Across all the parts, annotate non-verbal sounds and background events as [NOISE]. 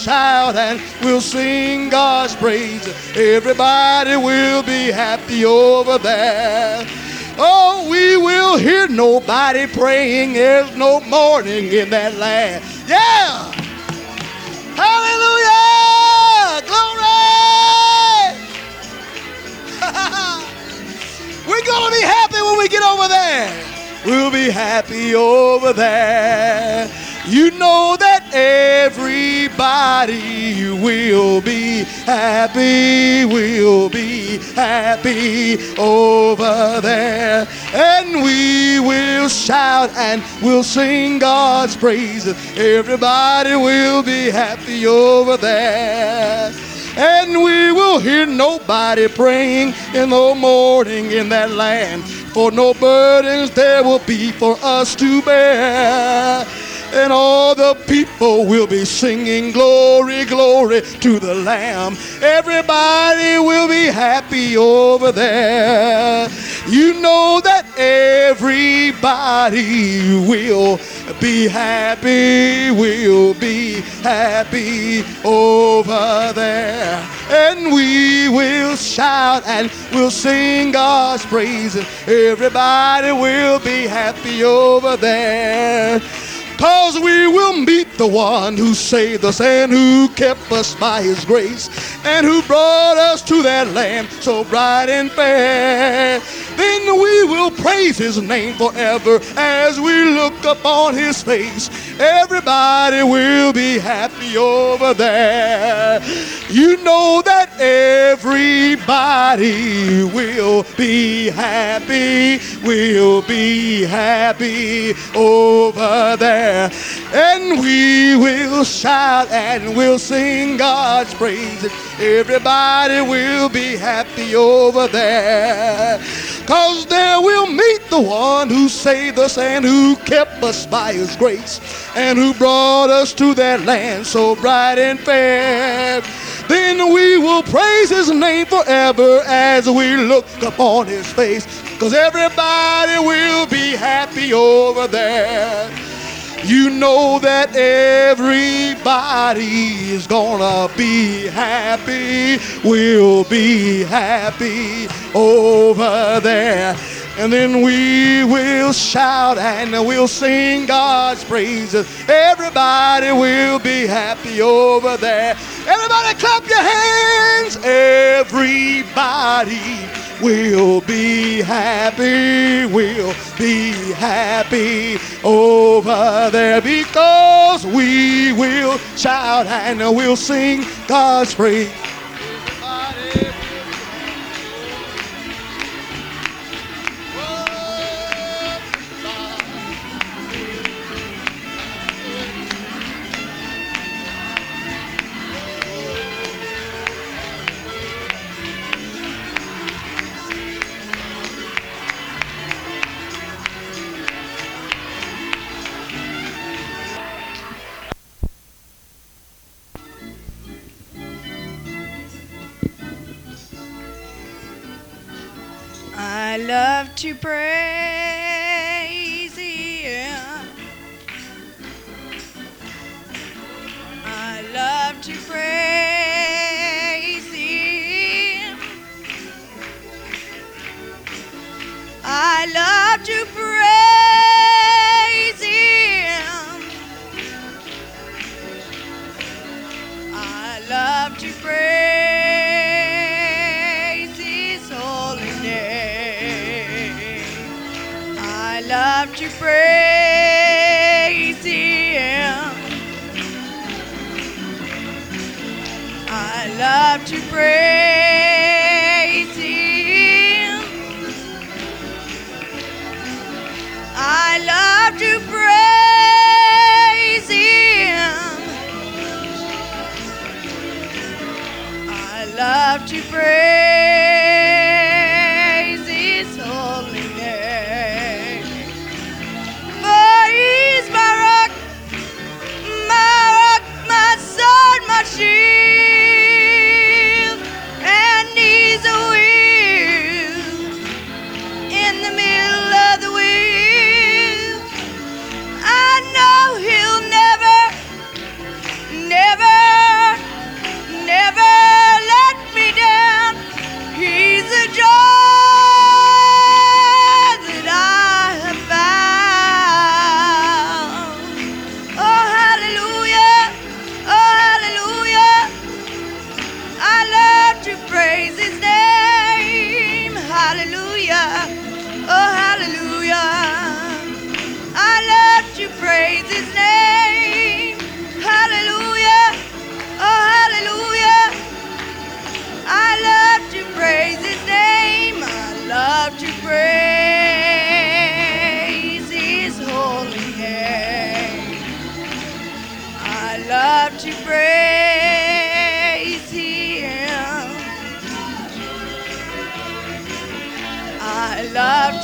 shout and we'll sing God's praise. Everybody will be happy over there. Oh, we will hear nobody praying. There's no mourning in that land. Yeah! Hallelujah! Glory! [LAUGHS] We're going to be happy when we get over there. We'll be happy over there. You know that everybody will be happy, will be happy over there. And we will shout and we'll sing God's praises. Everybody will be happy over there. And we will hear nobody praying in the morning in that land. For no burdens there will be for us to bear and all the people will be singing glory, glory to the Lamb. Everybody will be happy over there. You know that everybody will be happy, will be happy over there. And we will shout and we'll sing God's praises. Everybody will be happy over there. Cause we will meet the one who saved us and who kept us by his grace and who brought us to that land so bright and fair. Then we will praise his name forever as we look upon his face. Everybody will be happy over there. You know that everybody will be happy, will be happy over there. And we will shout and we'll sing God's praises. Everybody will be happy over there. Cause there we'll meet the one who saved us and who kept us by his grace and who brought us to that land so bright and fair. Then we will praise his name forever as we look upon his face. Cause everybody will be happy over there. You know that everybody is gonna be happy, We'll be happy over there. And then we will shout and we'll sing God's praises. Everybody will be happy over there. Everybody clap your hands. Everybody will be happy, We'll be happy over there because we will shout and we'll sing God's praise. Love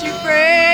love to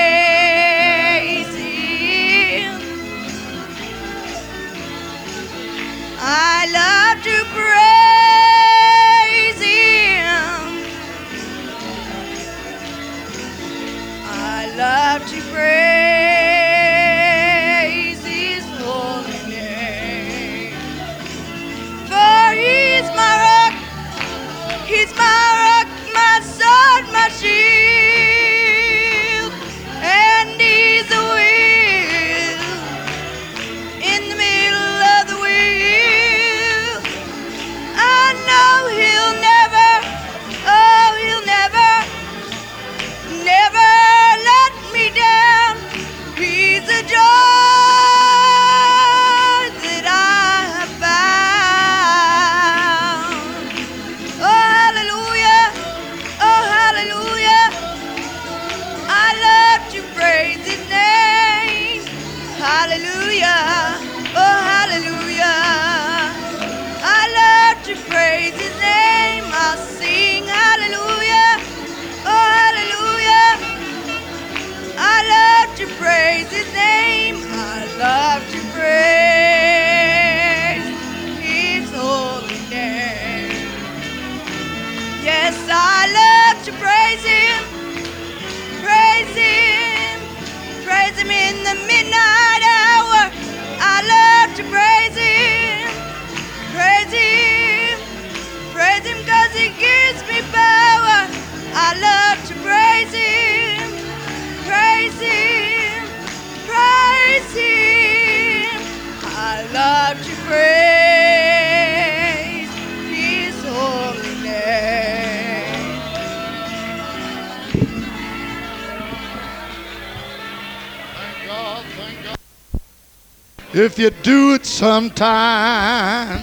If you do it sometime,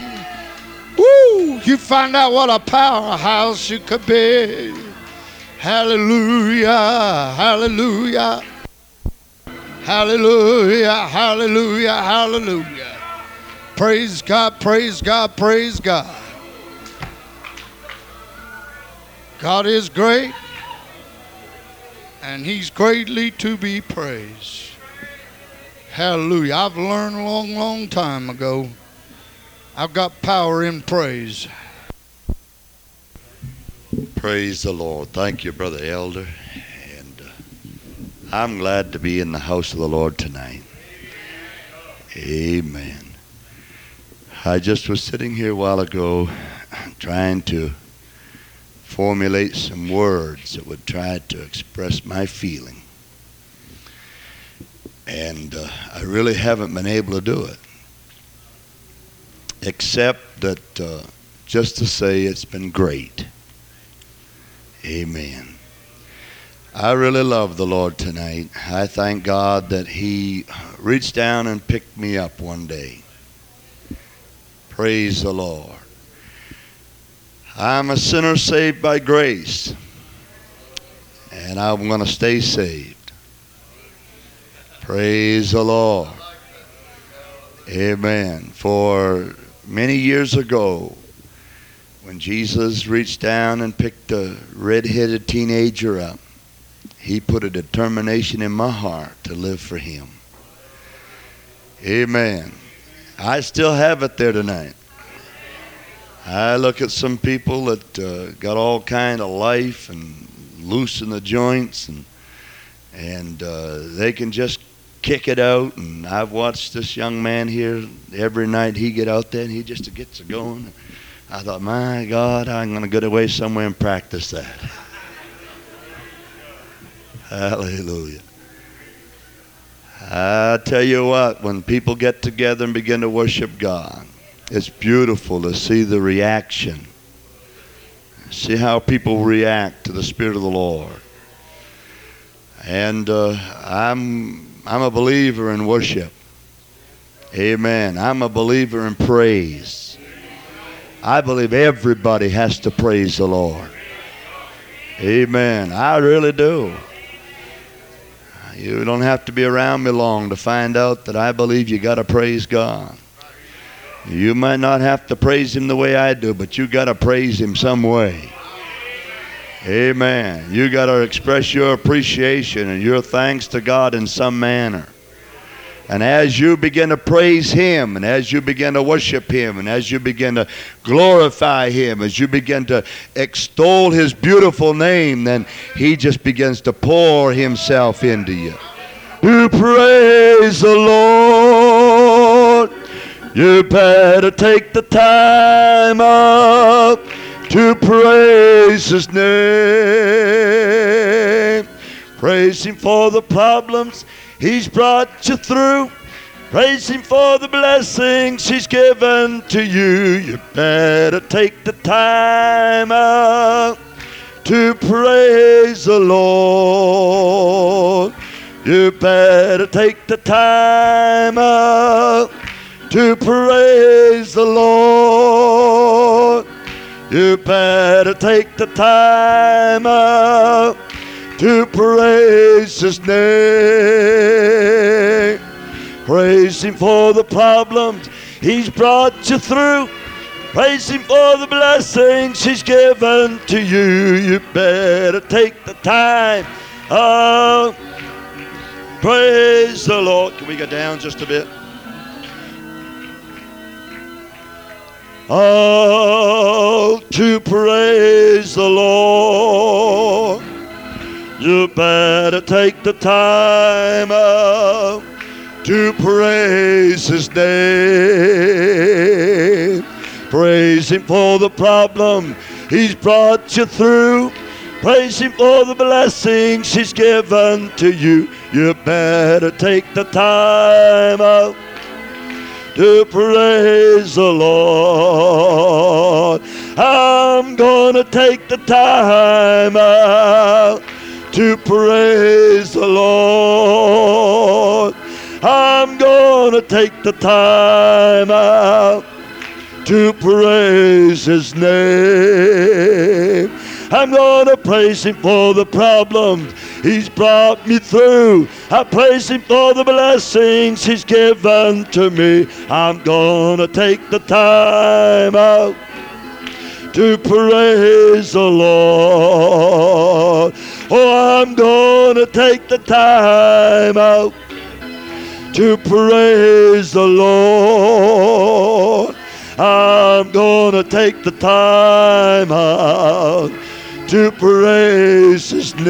woo, you find out what a powerhouse you could be. Hallelujah, hallelujah, hallelujah, hallelujah, hallelujah. Praise God, praise God, praise God. God is great and he's greatly to be praised. Hallelujah. I've learned a long, long time ago. I've got power in praise. Praise the Lord. Thank you, Brother Elder. And uh, I'm glad to be in the house of the Lord tonight. Amen. I just was sitting here a while ago [CLEARS THROAT] trying to formulate some words that would try to express my feeling. And uh, I really haven't been able to do it. Except that uh, just to say it's been great. Amen. I really love the Lord tonight. I thank God that He reached down and picked me up one day. Praise the Lord. I'm a sinner saved by grace, and I'm going to stay saved. Praise the Lord. Amen. For many years ago, when Jesus reached down and picked a red-headed teenager up, he put a determination in my heart to live for him. Amen. I still have it there tonight. I look at some people that uh, got all kind of life and loose in the joints and and uh, they can just kick it out. And I've watched this young man here every night. He get out there and he just gets it going. I thought, my God, I'm going to get away somewhere and practice that. [LAUGHS] Hallelujah. I tell you what, when people get together and begin to worship God, it's beautiful to see the reaction. See how people react to the Spirit of the Lord. And uh, I'm, I'm a believer in worship. Amen. I'm a believer in praise. I believe everybody has to praise the Lord. Amen. I really do. You don't have to be around me long to find out that I believe you got to praise God. You might not have to praise him the way I do, but you got to praise him some way. Amen. You got to express your appreciation and your thanks to God in some manner. And as you begin to praise Him, and as you begin to worship Him, and as you begin to glorify Him, as you begin to extol His beautiful name, then He just begins to pour Himself into you. You praise the Lord. You better take the time up to praise His name. Praise Him for the problems He's brought you through. Praise Him for the blessings He's given to you. You better take the time out to praise the Lord. You better take the time out to praise the Lord. You better take the time out to praise His name. Praise Him for the problems He's brought you through. Praise Him for the blessings He's given to you. You better take the time. Oh, praise the Lord. Can we go down just a bit? Oh, to praise the Lord. You better take the time out to praise His name. Praise Him for the problem He's brought you through. Praise Him for the blessings He's given to you. You better take the time out to praise the Lord. I'm gonna take the time out to praise the Lord. I'm gonna take the time out to praise His name. I'm gonna praise Him for the problems He's brought me through. I praise Him for the blessings He's given to me. I'm gonna take the time out to praise the Lord. Oh, I'm gonna take the time out to praise the Lord. I'm gonna take the time out to praise his name.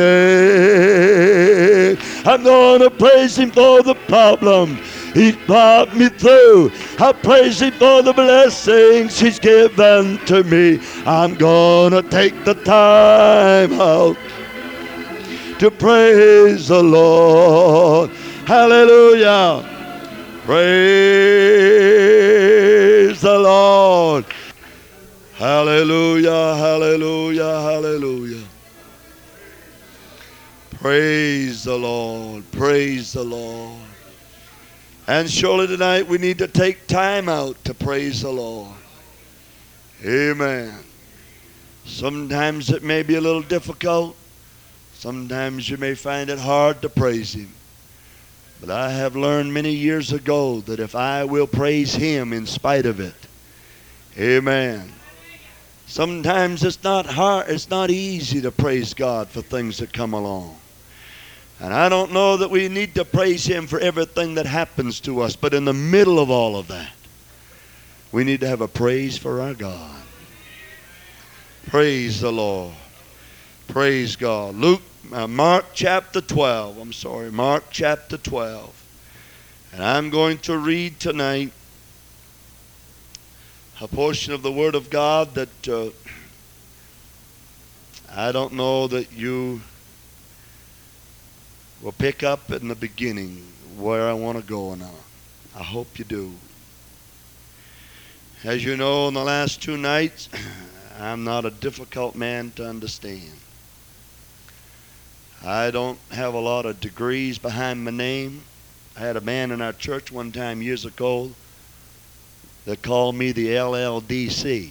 I'm gonna praise him for the problem he's brought me through. I praise him for the blessings he's given to me. I'm gonna take the time out to praise the Lord. Hallelujah. Praise the Lord. Hallelujah, hallelujah, hallelujah. Praise the Lord, praise the Lord. And surely tonight we need to take time out to praise the Lord. Amen. Sometimes it may be a little difficult. Sometimes you may find it hard to praise Him. But I have learned many years ago that if I will praise Him in spite of it, Amen. Sometimes it's not hard, it's not easy to praise God for things that come along. And I don't know that we need to praise Him for everything that happens to us, but in the middle of all of that, we need to have a praise for our God. Praise the Lord. Praise God. Luke, uh, Mark chapter 12. I'm sorry, Mark chapter 12. And I'm going to read tonight a portion of the Word of God that uh, I don't know that you will pick up in the beginning where I want to go now. I hope you do. As you know, in the last two nights, [CLEARS THROAT] I'm not a difficult man to understand. I don't have a lot of degrees behind my name. I had a man in our church one time years ago that called me the LLDC.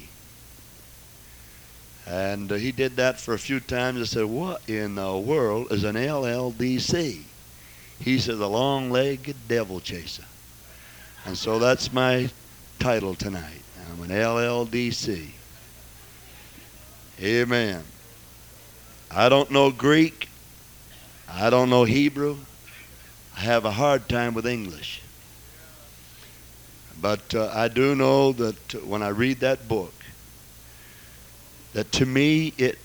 And uh, he did that for a few times. I said, What in the world is an LLDC? He said, The long legged devil chaser. And so that's my title tonight. I'm an LLDC. Amen. I don't know Greek. I don't know Hebrew. I have a hard time with English. But uh, I do know that when I read that book, that to me it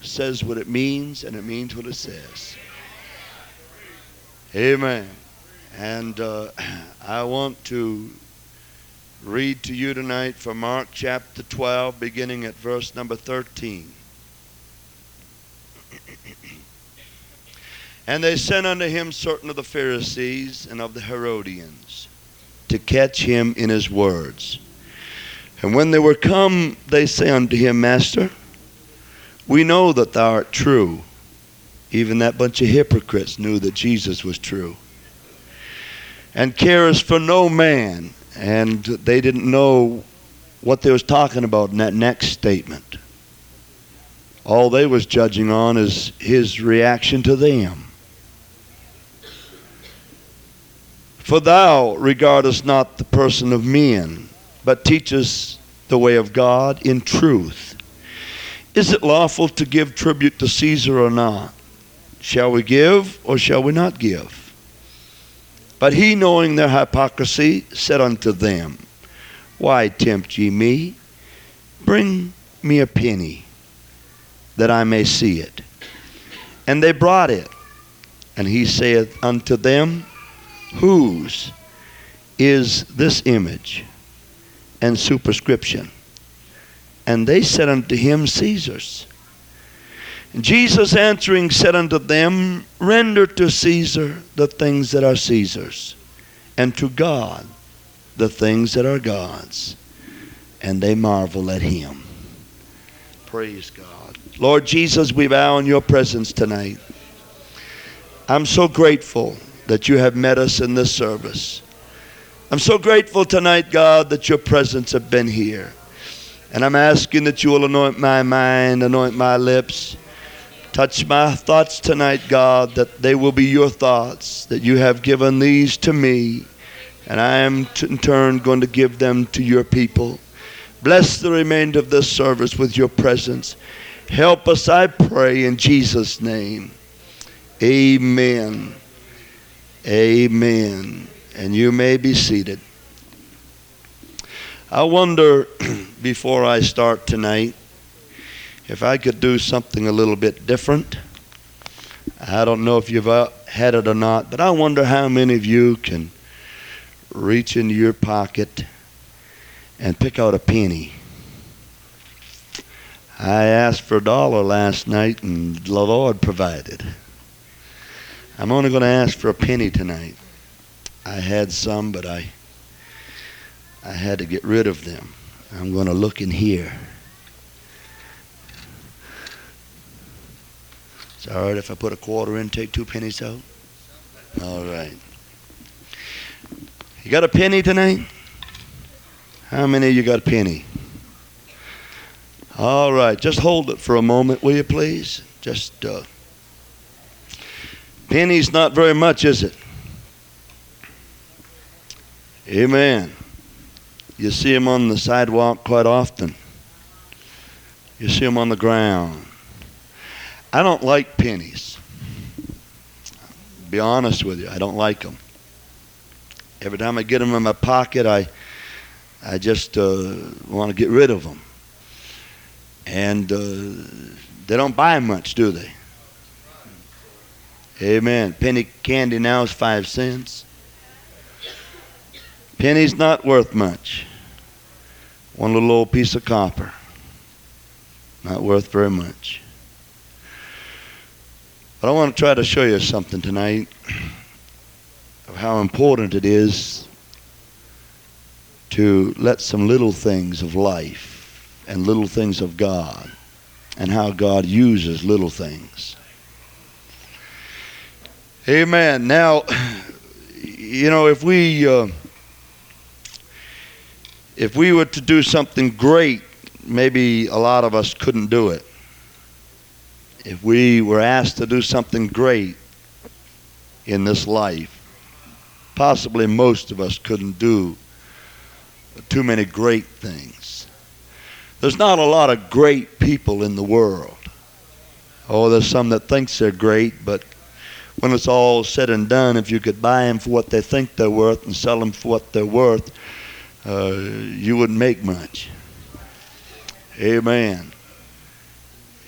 says what it means and it means what it says. Amen. And uh, [CLEARS THROAT] I want to read to you tonight from Mark chapter 12, beginning at verse number 13. [CLEARS THROAT] and they sent unto him certain of the Pharisees and of the Herodians to catch him in his words. And when they were come, they say unto him, Master, we know that thou art true. Even that bunch of hypocrites knew that Jesus was true. And carest for no man. And they didn't know what they was talking about in that next statement. All they was judging on is his reaction to them. For thou regardest not the person of men, but teachest the way of God in truth. Is it lawful to give tribute to Caesar or not? Shall we give or shall we not give? But he, knowing their hypocrisy, said unto them, Why tempt ye me? Bring me a penny, that I may see it. And they brought it. And he saith unto them, Whose is this image and superscription? And they said unto him, Caesar's. And Jesus answering said unto them, Render to Caesar the things that are Caesar's, and to God the things that are God's. And they marvel at him. Praise God. Lord Jesus, we bow in your presence tonight. I'm so grateful that you have met us in this service. I'm so grateful tonight, God, that your presence have been here. And I'm asking that you will anoint my mind, anoint my lips. Touch my thoughts tonight, God, that they will be your thoughts, that you have given these to me, and I am in turn going to give them to your people. Bless the remainder of this service with your presence. Help us, I pray, in Jesus' name. Amen. Amen. And you may be seated. I wonder, [CLEARS THROAT] before I start tonight, if I could do something a little bit different. I don't know if you've uh, had it or not, but I wonder how many of you can reach into your pocket and pick out a penny. I asked for a dollar last night and the Lord provided. I'm only going to ask for a penny tonight. I had some, but I I had to get rid of them. I'm going to look in here. Is all right if I put a quarter in, take two pennies out? All right. You got a penny tonight? How many of you got a penny? All right, just hold it for a moment, will you please? Just uh, penny's not very much, is it? Amen. You see them on the sidewalk quite often. You see them on the ground. I don't like pennies. Be honest with you, I don't like them. Every time I get them in my pocket, I, I just uh, want to get rid of them. And uh, they don't buy much, do they? Amen. Penny candy now is five cents. Penny's not worth much. One little old piece of copper. Not worth very much. But I want to try to show you something tonight of how important it is to let some little things of life and little things of God and how God uses little things. Amen. Now, you know, if we. Uh, if we were to do something great, maybe a lot of us couldn't do it. If we were asked to do something great in this life, possibly most of us couldn't do too many great things. There's not a lot of great people in the world. Oh, there's some that thinks they're great, but when it's all said and done, if you could buy them for what they think they're worth and sell them for what they're worth, uh, you wouldn't make much. Amen.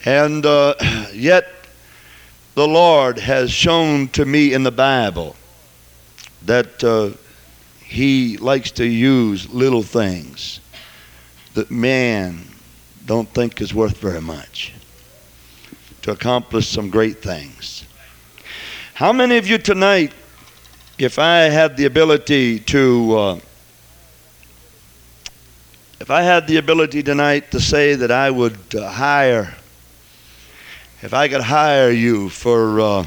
And uh, [CLEARS THROAT] yet, the Lord has shown to me in the Bible that uh, He likes to use little things that man don't think is worth very much to accomplish some great things. How many of you tonight, if I had the ability to, uh, if I had the ability tonight to say that I would uh, hire, if I could hire you for, uh,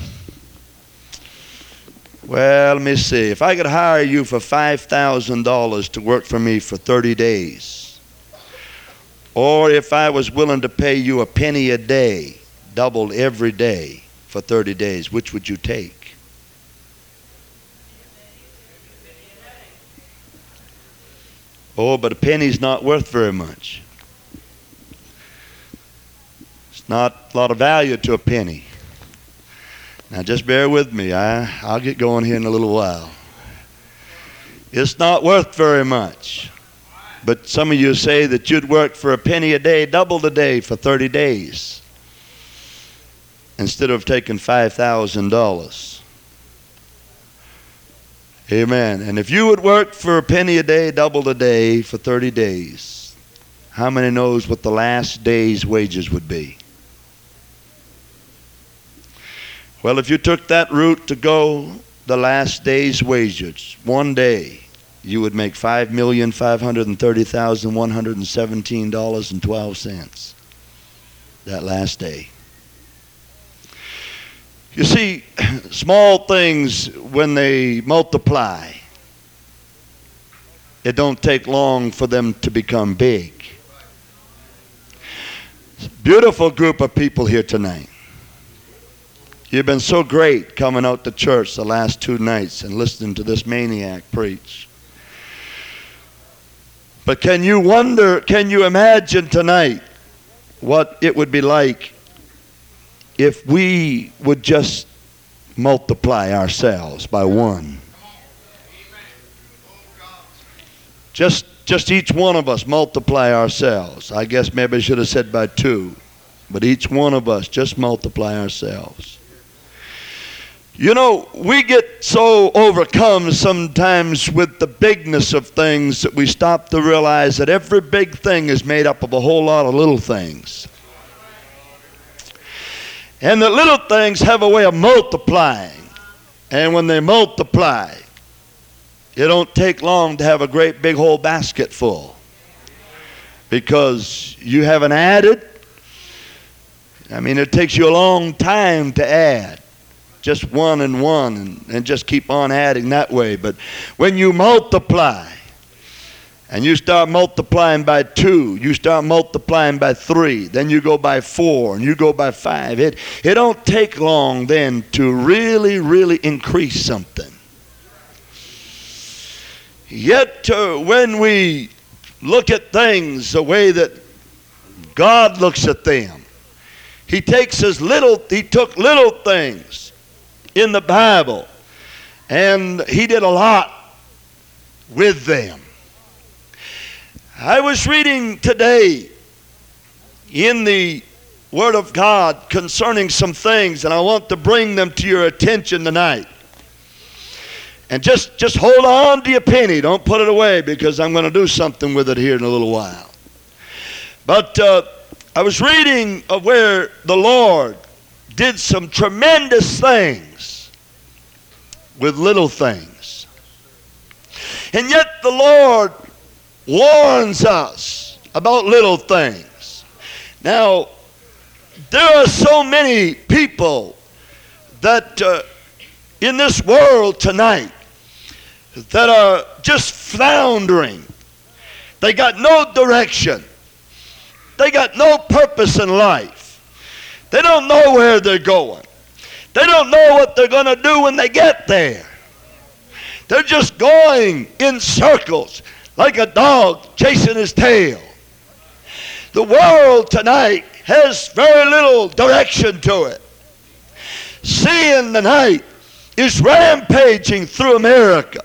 well, let me see, if I could hire you for $5,000 to work for me for 30 days, or if I was willing to pay you a penny a day, doubled every day for 30 days, which would you take? Oh, but a penny's not worth very much. It's not a lot of value to a penny. Now, just bear with me. I, I'll get going here in a little while. It's not worth very much. But some of you say that you'd work for a penny a day, double the day for 30 days instead of taking $5,000. Amen. And if you would work for a penny a day, double a day for 30 days, how many knows what the last day's wages would be? Well, if you took that route to go the last day's wages, one day, you would make $5,530,117.12 that last day. You see, [CLEARS THROAT] small things, when they multiply, it don't take long for them to become big. Beautiful group of people here tonight. You've been so great coming out to church the last two nights and listening to this maniac preach. But can you wonder, can you imagine tonight what it would be like if we would just multiply ourselves by one? Just just each one of us multiply ourselves. I guess maybe I should have said by two. But each one of us just multiply ourselves. You know, we get so overcome sometimes with the bigness of things that we stop to realize that every big thing is made up of a whole lot of little things. And the little things have a way of multiplying. And when they multiply, it don't take long to have a great big whole basket full. Because you haven't added. I mean, it takes you a long time to add just one and one and, and just keep on adding that way. But when you multiply, and you start multiplying by two, you start multiplying by three, then you go by four, and you go by five. It, it don't take long then to really, really increase something. Yet uh, when we look at things the way that God looks at them, He takes his little, He took little things in the Bible, and He did a lot with them. I was reading today in the Word of God concerning some things, and I want to bring them to your attention tonight. And just, just hold on to your penny. Don't put it away because I'm going to do something with it here in a little while. But uh, I was reading of where the Lord did some tremendous things with little things. And yet the Lord warns us about little things. Now, there are so many people that uh, in this world tonight that are just floundering. They got no direction. They got no purpose in life. They don't know where they're going. They don't know what they're going to do when they get there. They're just going in circles. Like a dog chasing his tail. The world tonight has very little direction to it. Sin tonight is rampaging through America.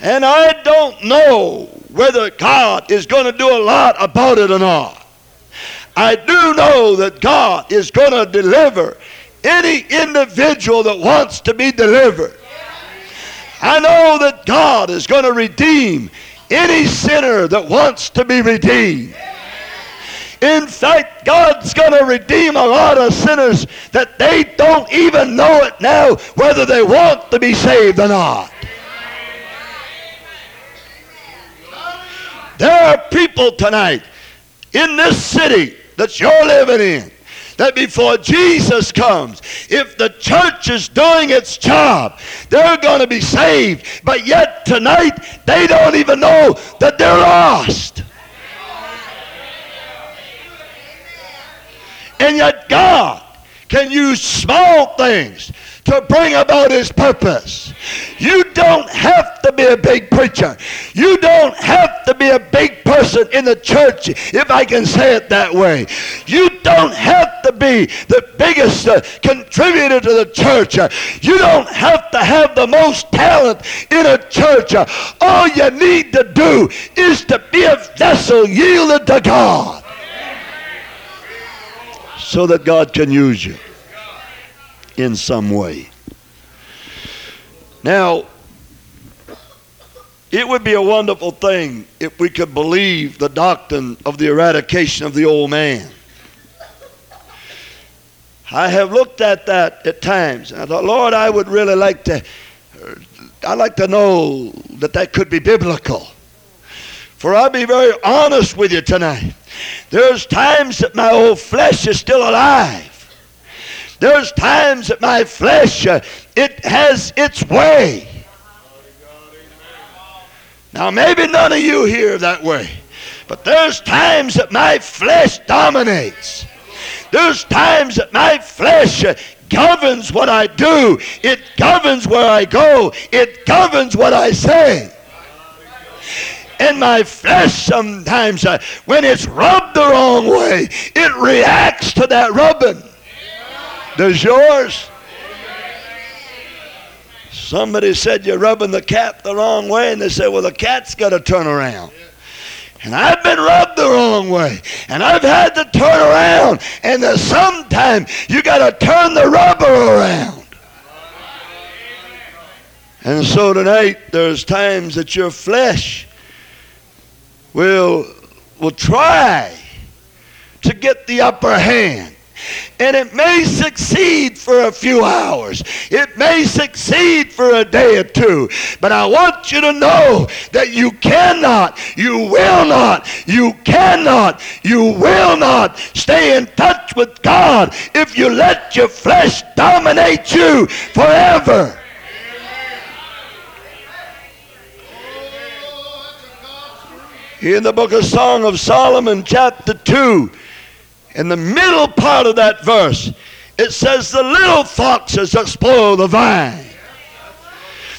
And I don't know whether God is going to do a lot about it or not. I do know that God is going to deliver any individual that wants to be delivered. I know that God is going to redeem any sinner that wants to be redeemed. In fact, God's going to redeem a lot of sinners that they don't even know it now whether they want to be saved or not. There are people tonight in this city that you're living in that before Jesus comes, if the church is doing its job, they're going to be saved. But yet tonight, they don't even know that they're lost. And yet God can use small things to bring about his purpose. You don't have to be a big preacher. You don't have to be a big person in the church, if I can say it that way. You don't have to be the biggest uh, contributor to the church. You don't have to have the most talent in a church. All you need to do is to be a vessel yielded to God so that God can use you in some way. Now, it would be a wonderful thing if we could believe the doctrine of the eradication of the old man. I have looked at that at times. And I thought, Lord, I would really like to, uh, I'd like to know that that could be biblical. For I'll be very honest with you tonight. There's times that my old flesh is still alive. There's times that my flesh, uh, it has its way. Now, maybe none of you hear that way, but there's times that my flesh dominates. There's times that my flesh uh, governs what I do. It governs where I go. It governs what I say. And my flesh sometimes, uh, when it's rubbed the wrong way, it reacts to that rubbing. Does yours? Somebody said you're rubbing the cat the wrong way, and they said, well, the cat's got to turn around. And I've been rubbed the wrong way. And I've had to turn around. And sometimes you got to turn the rubber around. And so tonight, there's times that your flesh will, will try to get the upper hand. And it may succeed for a few hours. It may succeed for a day or two. But I want you to know that you cannot, you will not, you cannot, you will not stay in touch with God if you let your flesh dominate you forever. In the book of Song of Solomon, chapter 2, in the middle part of that verse, it says, The little foxes that spoil the vine.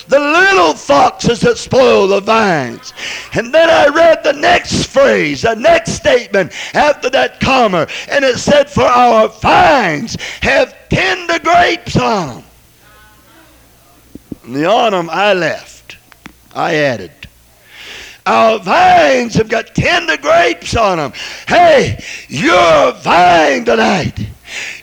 The little foxes that spoil the vines. And then I read the next phrase, the next statement after that comma, and it said, For our vines have tender grapes on them. And the them I left. I added. Our vines have got tender grapes on them. Hey, you're a vine tonight.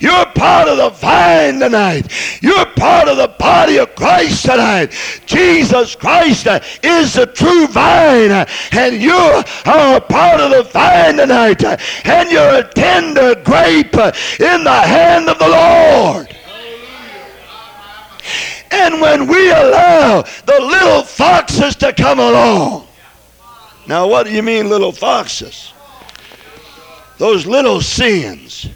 You're part of the vine tonight. You're part of the body of Christ tonight. Jesus Christ uh, is the true vine, uh, and you are a uh, part of the vine tonight, and you're a tender grape in the hand of the Lord. And when we allow the little foxes to come along, now, what do you mean, little foxes? Those little sins.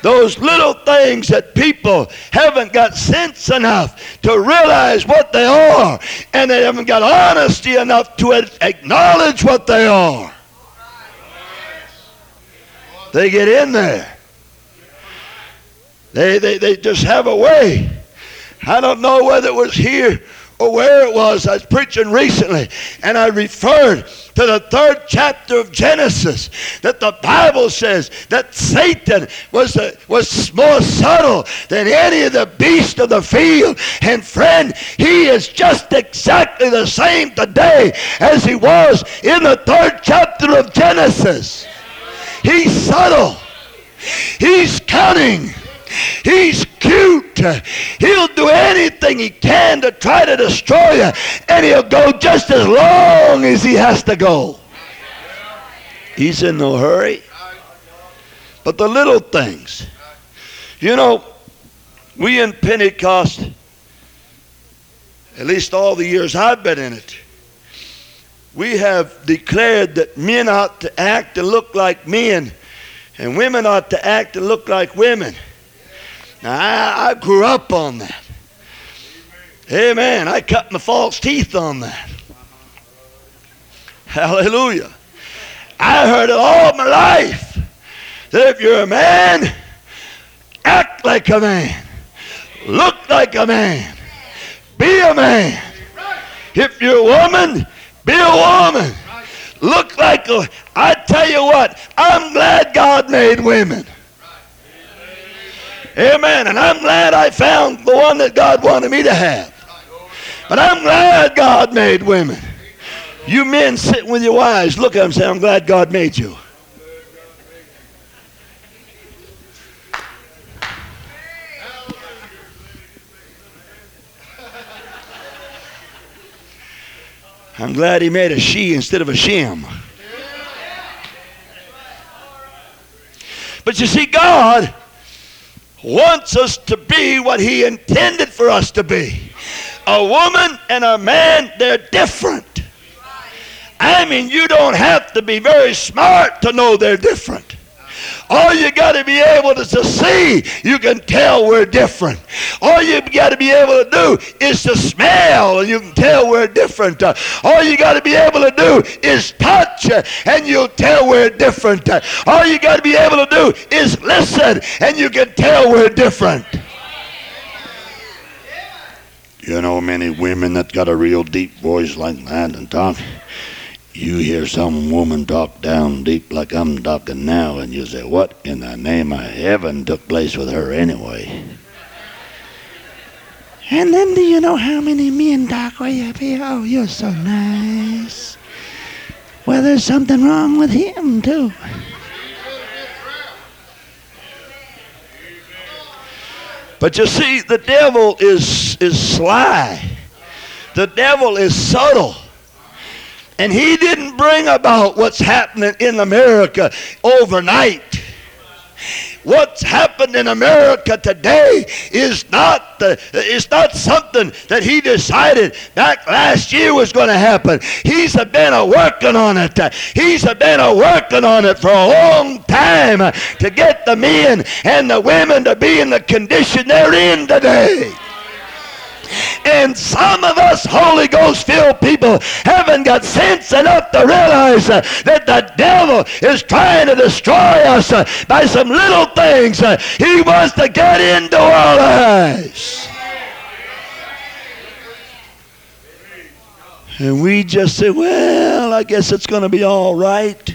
Those little things that people haven't got sense enough to realize what they are, and they haven't got honesty enough to acknowledge what they are. They get in there. They, they, they just have a way. I don't know whether it was here or where it was. I was preaching recently, and I referred to the third chapter of Genesis that the Bible says that Satan was, a, was more subtle than any of the beasts of the field. And friend, he is just exactly the same today as he was in the third chapter of Genesis. He's subtle. He's cunning. He's cute. He'll do anything he can to try to destroy you, and he'll go just as long as he has to go. He's in no hurry. But the little things, you know, we in Pentecost, at least all the years I've been in it, we have declared that men ought to act and look like men, and women ought to act and look like women. I, I grew up on that. Amen. I cut my false teeth on that. Hallelujah. I heard it all my life that if you're a man, act like a man, look like a man, be a man. If you're a woman, be a woman. Look like a. I tell you what, I'm glad God made women. Amen. And I'm glad I found the one that God wanted me to have. But I'm glad God made women. You men sitting with your wives, look at them and say, I'm glad God made you. I'm glad he made a she instead of a shim. But you see, God wants us to be what He intended for us to be. A woman and a man, they're different. I mean, you don't have to be very smart to know they're different. All you got to be able to, see, you can tell we're different. All you got to be able to do is to smell, and you can tell we're different. All you got to be able to do is touch, and you'll tell we're different. All you got to be able to do is listen, and you can tell we're different. You know many women that got a real deep voice like that and talk you hear some woman talk down deep like I'm talking now, and you say, What in the name of heaven took place with her anyway? And then do you know how many men talk with you? Oh, you're so nice. Well, there's something wrong with him, too. But you see, the devil is, is sly. The devil is subtle. And he didn't bring about what's happening in America overnight. What's happened in America today is not the, it's not something that he decided back last year was going to happen. He's been a working on it. He's been a working on it for a long time to get the men and the women to be in the condition they're in today. And some of us Holy Ghost filled people haven't got sense enough to realize uh, that the devil is trying to destroy us uh, by some little things. Uh, he wants to get into our lives. And we just say, well, I guess it's going to be all right.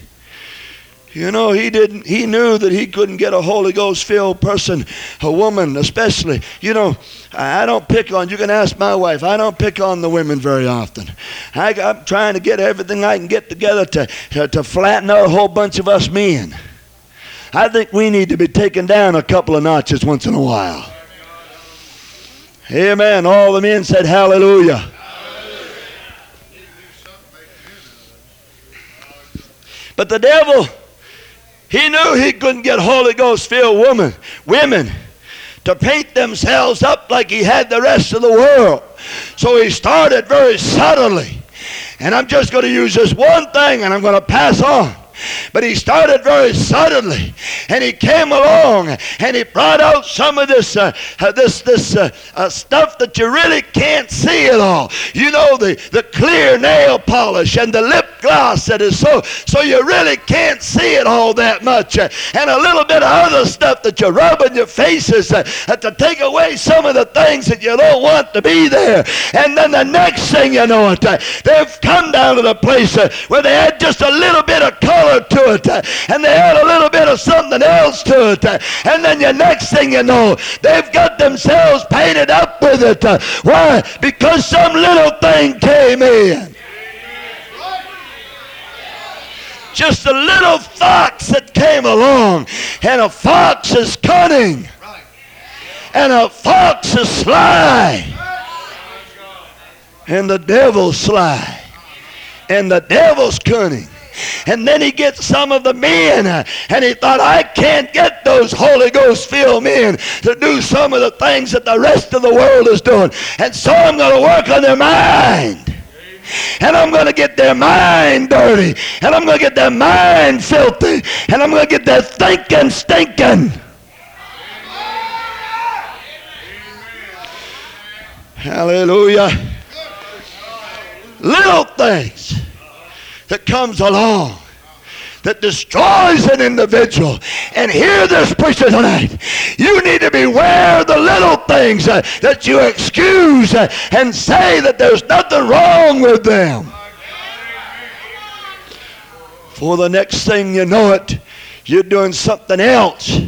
You know, he didn't, he knew that he couldn't get a Holy Ghost filled person, a woman especially. You know, I don't pick on, you can ask my wife, I don't pick on the women very often. I, am trying to get everything I can get together to, to, to flatten out a whole bunch of us men. I think we need to be taken down a couple of notches once in a while. Amen. All the men said hallelujah. But the devil he knew he couldn't get Holy Ghost filled women, women to paint themselves up like he had the rest of the world. So he started very subtly. And I'm just going to use this one thing and I'm going to pass on. But he started very suddenly, and he came along, and he brought out some of this, uh, uh, this, this uh, uh, stuff that you really can't see at all. You know, the, the clear nail polish and the lip gloss that is so, so you really can't see it all that much, uh, and a little bit of other stuff that you rub in your faces uh, to take away some of the things that you don't want to be there. And then the next thing you know it, they've come down to the place where they had just a little bit of color to it, and they add a little bit of something else to it, and then the next thing you know, they've got themselves painted up with it. Why? Because some little thing came in. Just a little fox that came along, and a fox is cunning, and a fox is sly, and the devil's sly, and the devil's cunning. And then he gets some of the men, and he thought, I can't get those Holy Ghost filled men to do some of the things that the rest of the world is doing. And so I'm going to work on their mind. And I'm going to get their mind dirty. And I'm going to get their mind filthy. And I'm going to get their thinking stinking. Hallelujah. Little things that comes along that destroys an individual. And hear this preacher tonight. You need to beware the little things uh, that you excuse uh, and say that there's nothing wrong with them. For the next thing you know it, you're doing something else.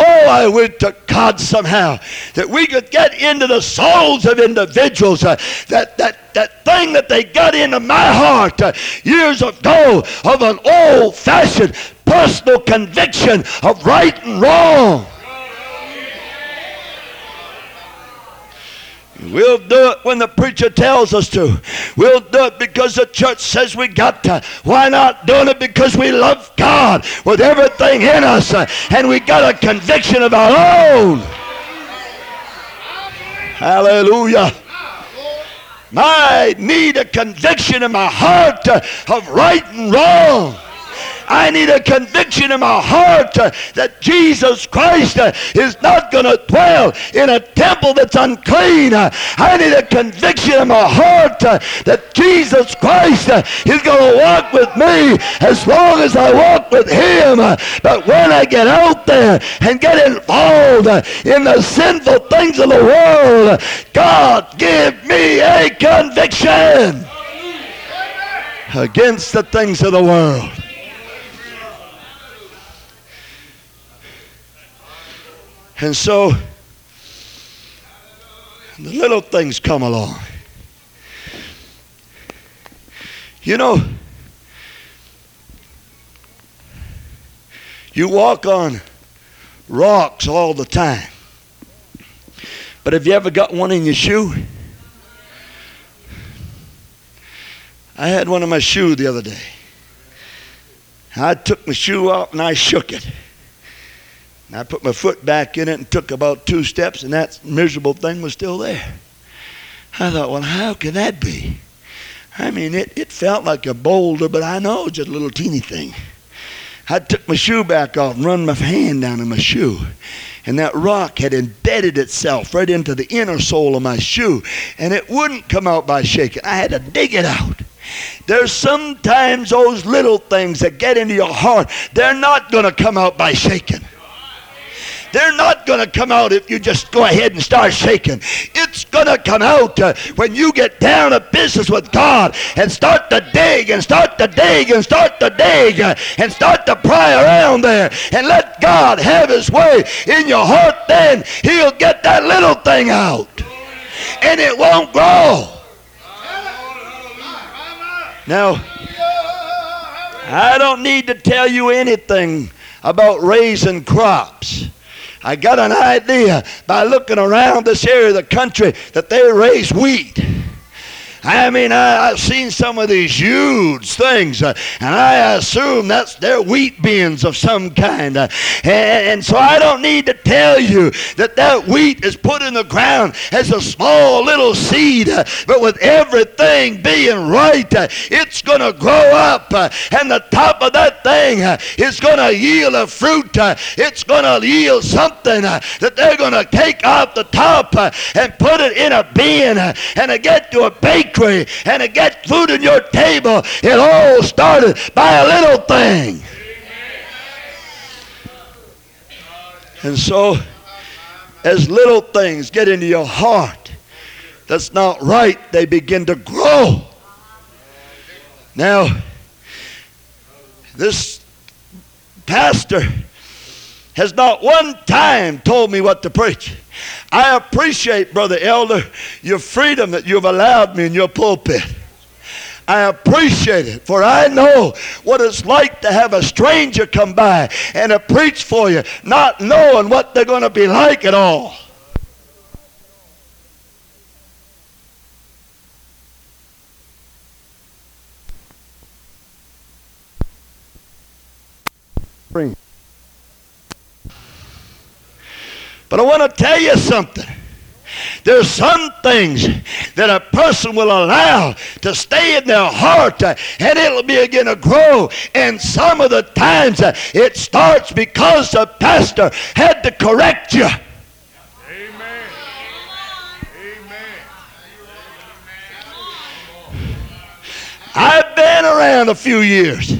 Oh, I wish to God somehow that we could get into the souls of individuals. Uh, that, that, that thing that they got into my heart uh, years ago of an old fashioned personal conviction of right and wrong. We'll do it when the preacher tells us to. We'll do it because the church says we got to. Why not doing it because we love God with everything in us uh, and we got a conviction of our own? Hallelujah. I need a conviction in my heart uh, of right and wrong. I need a conviction in my heart uh, that Jesus Christ uh, is not going to dwell in a temple that's unclean. Uh, I need a conviction in my heart that Jesus Christ is going to walk with me as long as I walk with him. But when I get out there and get involved in the sinful things of the world, God give me a conviction against the things of the world. And so the little things come along. You know, you walk on rocks all the time. But have you ever got one in your shoe? I had one in my shoe the other day. I took my shoe off and I shook it. And I put my foot back in it and took about two steps, and that miserable thing was still there. I thought, well, how can that be? I mean, it, it felt like a boulder, but I know it's just a little teeny thing. I took my shoe back off and run my hand down in my shoe. And that rock had embedded itself right into the inner sole of my shoe. And it wouldn't come out by shaking. I had to dig it out. There's sometimes those little things that get into your heart, they're not going to come out by shaking. They're not going to come out if you just go ahead and start shaking. It's going to come out uh, when you get down to business with God and start to dig and start to dig and start to dig uh, and start to pry around there and let God have his way in your heart. Then he'll get that little thing out and it won't grow. Now, I don't need to tell you anything about raising crops. I got an idea by looking around this area of the country that they raise wheat. I mean, I, have seen some of these huge things, uh, and I assume that's their wheat bins of some kind. Uh, and, and, so I don't need to tell you that that wheat is put in the ground as a small little seed, uh, but with everything being right, uh, it's going to grow up, uh, and the top of that thing uh, is going to yield a fruit. it's going to yield something that they're going to take off the top and put it in a bin and get to a bakery bakery and to get food on your table. It all started by a little thing. And so, as little things get into your heart that's not right, they begin to grow. Now, this pastor has not one time told me what to preach. I appreciate, Brother Elder, your freedom that you've allowed me in your pulpit. I appreciate it, for I know what it's like to have a stranger come by and to preach for you, not knowing what they're going to be like at all. But I want to tell you something. There's some things that a person will allow to stay in their heart uh, and it'll begin to grow. And some of the times uh, it starts because the pastor had to correct you. Amen. Amen. I've been around a few years.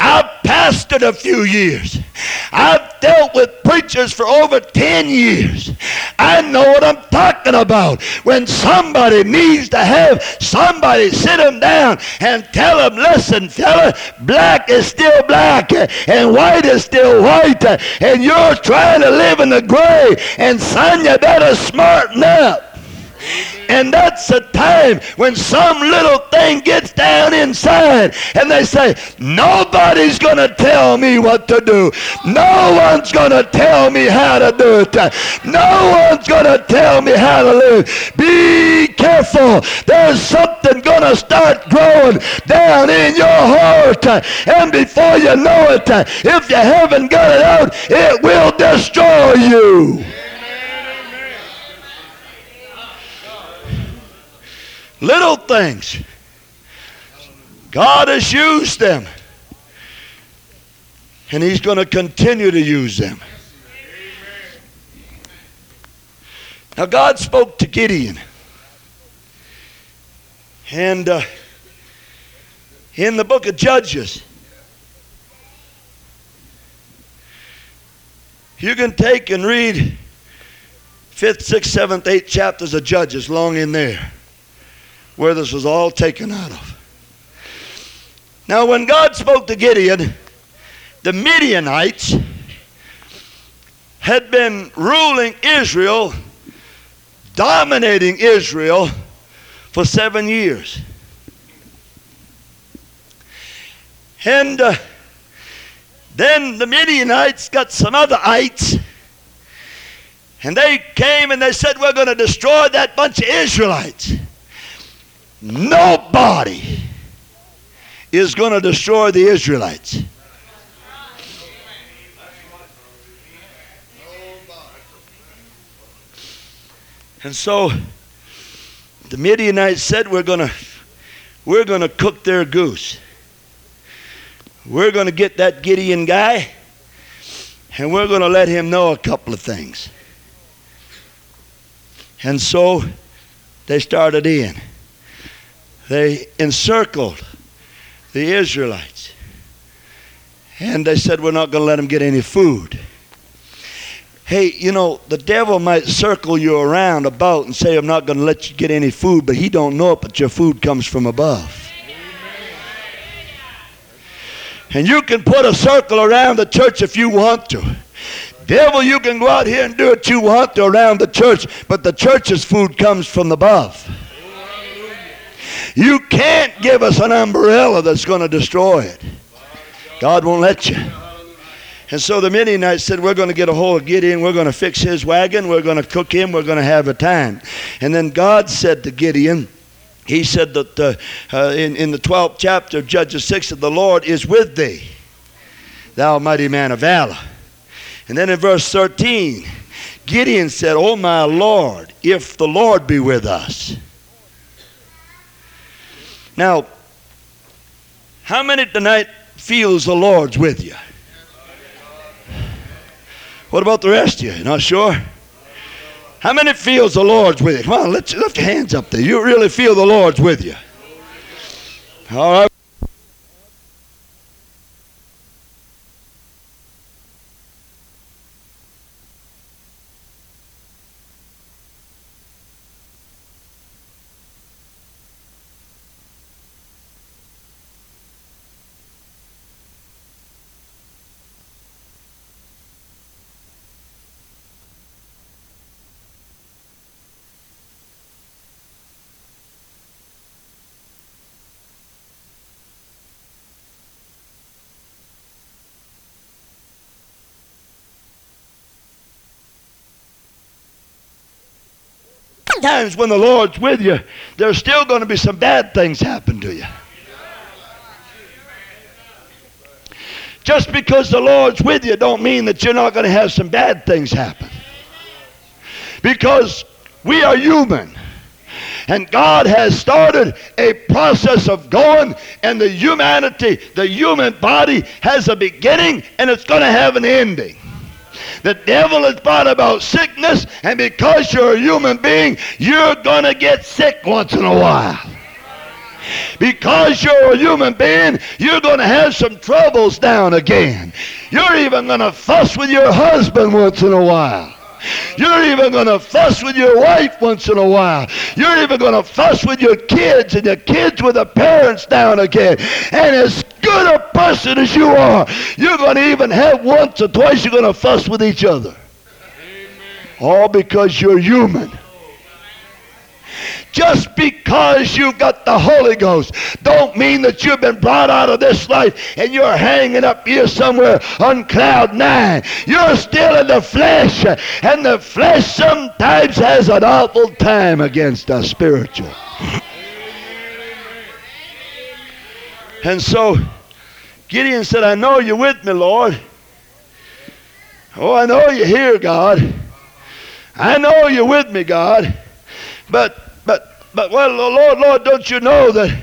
I've pastored a few years. I've dealt with preachers for over 10 years. I know what I'm talking about. When somebody needs to have somebody sit them down and tell them, listen, fella, black is still black and white is still white and you're trying to live in the gray and son, you better smarten up. And that's the time when some little thing gets down inside and they say, Nobody's going to tell me what to do. No one's going to tell me how to do it. No one's going to tell me how to live. Be careful. There's something going to start growing down in your heart. And before you know it, if you haven't got it out, it will destroy you. Little things. God has used them. And He's going to continue to use them. Now, God spoke to Gideon. And uh, in the book of Judges, you can take and read 5th, 6th, 7th, 8th chapters of Judges long in there where this was all taken out of. Now, when God spoke to Gideon, the Midianites had been ruling Israel, dominating Israel for seven years. And uh, then the Midianites got some other ites, and they came and they said, We're going to destroy that bunch of Israelites. Nobody is going to destroy the Israelites. And so the Midianites said, We're going to we're going to cook their goose. We're going to get that Gideon guy and we're going to let him know a couple of things. And so they started in they encircled the Israelites. And they said, We're not going to let them get any food. Hey, you know, the devil might circle you around about and say, I'm not going to let you get any food, but he don't know it, but your food comes from above. And you can put a circle around the church if you want to. Devil, you can go out here and do what you want to around the church, but the church's food comes from above. You can't give us an umbrella that's going to destroy it. God won't let you. And so the Midianites said, We're going to get a hold of Gideon. We're going to fix his wagon. We're going to cook him. We're going to have a time. And then God said to Gideon, he said that uh, uh, in, in the 12th chapter of Judges 6 that the Lord is with thee, thou mighty man of valor. And then in verse 13, Gideon said, Oh my Lord, if the Lord be with us. Now, how many tonight feels the Lord's with you? What about the rest of you? Not sure? How many feels the Lord's with you? Come on, let's lift your hands up there. You really feel the Lord's with you. All right. Sometimes when the Lord's with you, there's still going to be some bad things happen to you. Just because the Lord's with you don't mean that you're not going to have some bad things happen. Because we are human. And God has started a process of going, and the humanity, the human body has a beginning and it's going to have an ending. The devil has thought about sickness, and because you're a human being, you're going to get sick once in a while. Because you're a human being, you're going to have some troubles down again. You're even going to fuss with your husband once in a while. You're even going to fuss with your wife once in a while. You're even going to fuss with your kids and your kids with the parents down again. And as good a person as you are, you're going to even have once or twice you're going to fuss with each other. All because you're human. Just because you've got the Holy Ghost don't mean that you've been brought out of this life and you're hanging up here somewhere on cloud nine. You're still in the flesh, and the flesh sometimes has an awful time against us spiritual. And so Gideon said, I know you're with me, Lord. Oh, I know you're here, God. I know you're with me, God. But but well, Lord, Lord, don't you know that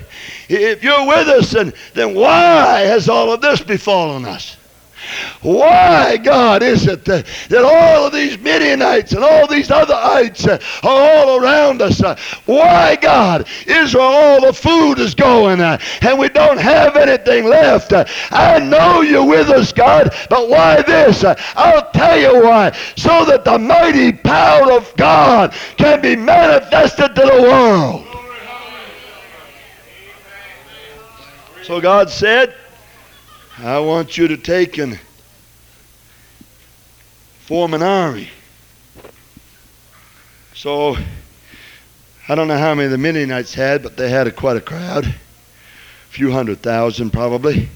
if you're with us, then, then why has all of this befallen us? Why, God, is it that, all of these Midianites and all these other ites uh, are all around us? Uh, why, God, is all the food is going uh, and we don't have anything left? I know you're with us, God, but why this? I'll tell you why. So that the mighty power of God can be manifested to the world. So God said, I want you to take and form an army. So, I don't know how many the Midianites had, but they had a, quite a crowd. A few hundred thousand, probably.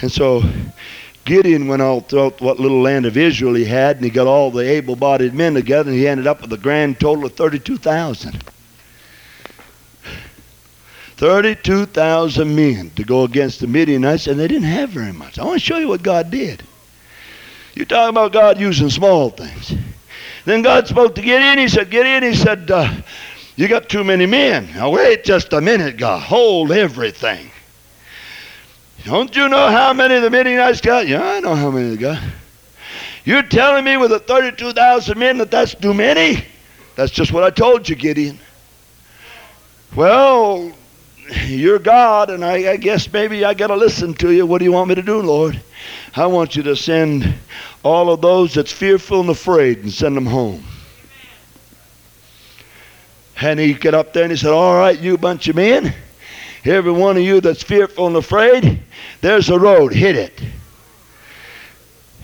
And so, Gideon went all throughout what little land of Israel he had, and he got all the able bodied men together, and he ended up with a grand total of 32,000. 32,000 men to go against the Midianites, and they didn't have very much. I want to show you what God did. You talk about God using small things. Then God spoke to Gideon. He said, Gideon, he said, uh, you got too many men. Now wait just a minute, God. Hold everything. Don't you know how many the Midianites got? Yeah, I know how many they got. You're telling me with the 32,000 men that that's too many? That's just what I told you, Gideon. Well, you're God, and I, I guess maybe I got to listen to you. What do you want me to do, Lord? I want you to send all of those that's fearful and afraid and send them home. And he got up there and he said, All right, you bunch of men, every one of you that's fearful and afraid, there's a road, hit it.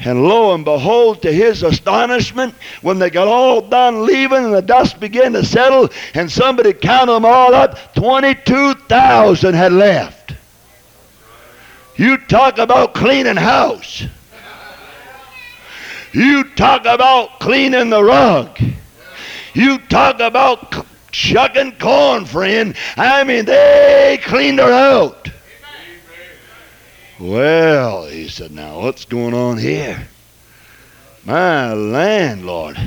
And lo and behold, to his astonishment, when they got all done leaving and the dust began to settle, and somebody counted them all up, 22,000 had left. You talk about cleaning house. You talk about cleaning the rug. You talk about shucking corn, friend. I mean, they cleaned her out. Well, he said, now what's going on here? My landlord.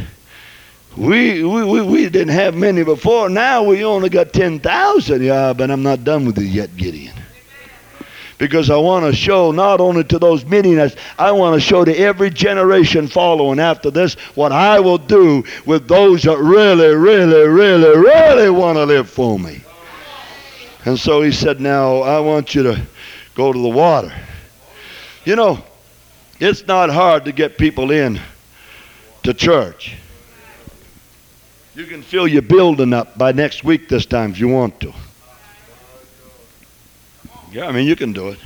We, we, we, we didn't have many before. Now we only got 10,000. Yeah, but I'm not done with it yet, Gideon. Because I want to show not only to those Midianites, I want to show to every generation following after this what I will do with those that really, really, really, really want to live for me. And so he said, Now I want you to go to the water. You know, it's not hard to get people in to church. You can fill your building up by next week this time if you want to. Yeah, I mean, you can do it.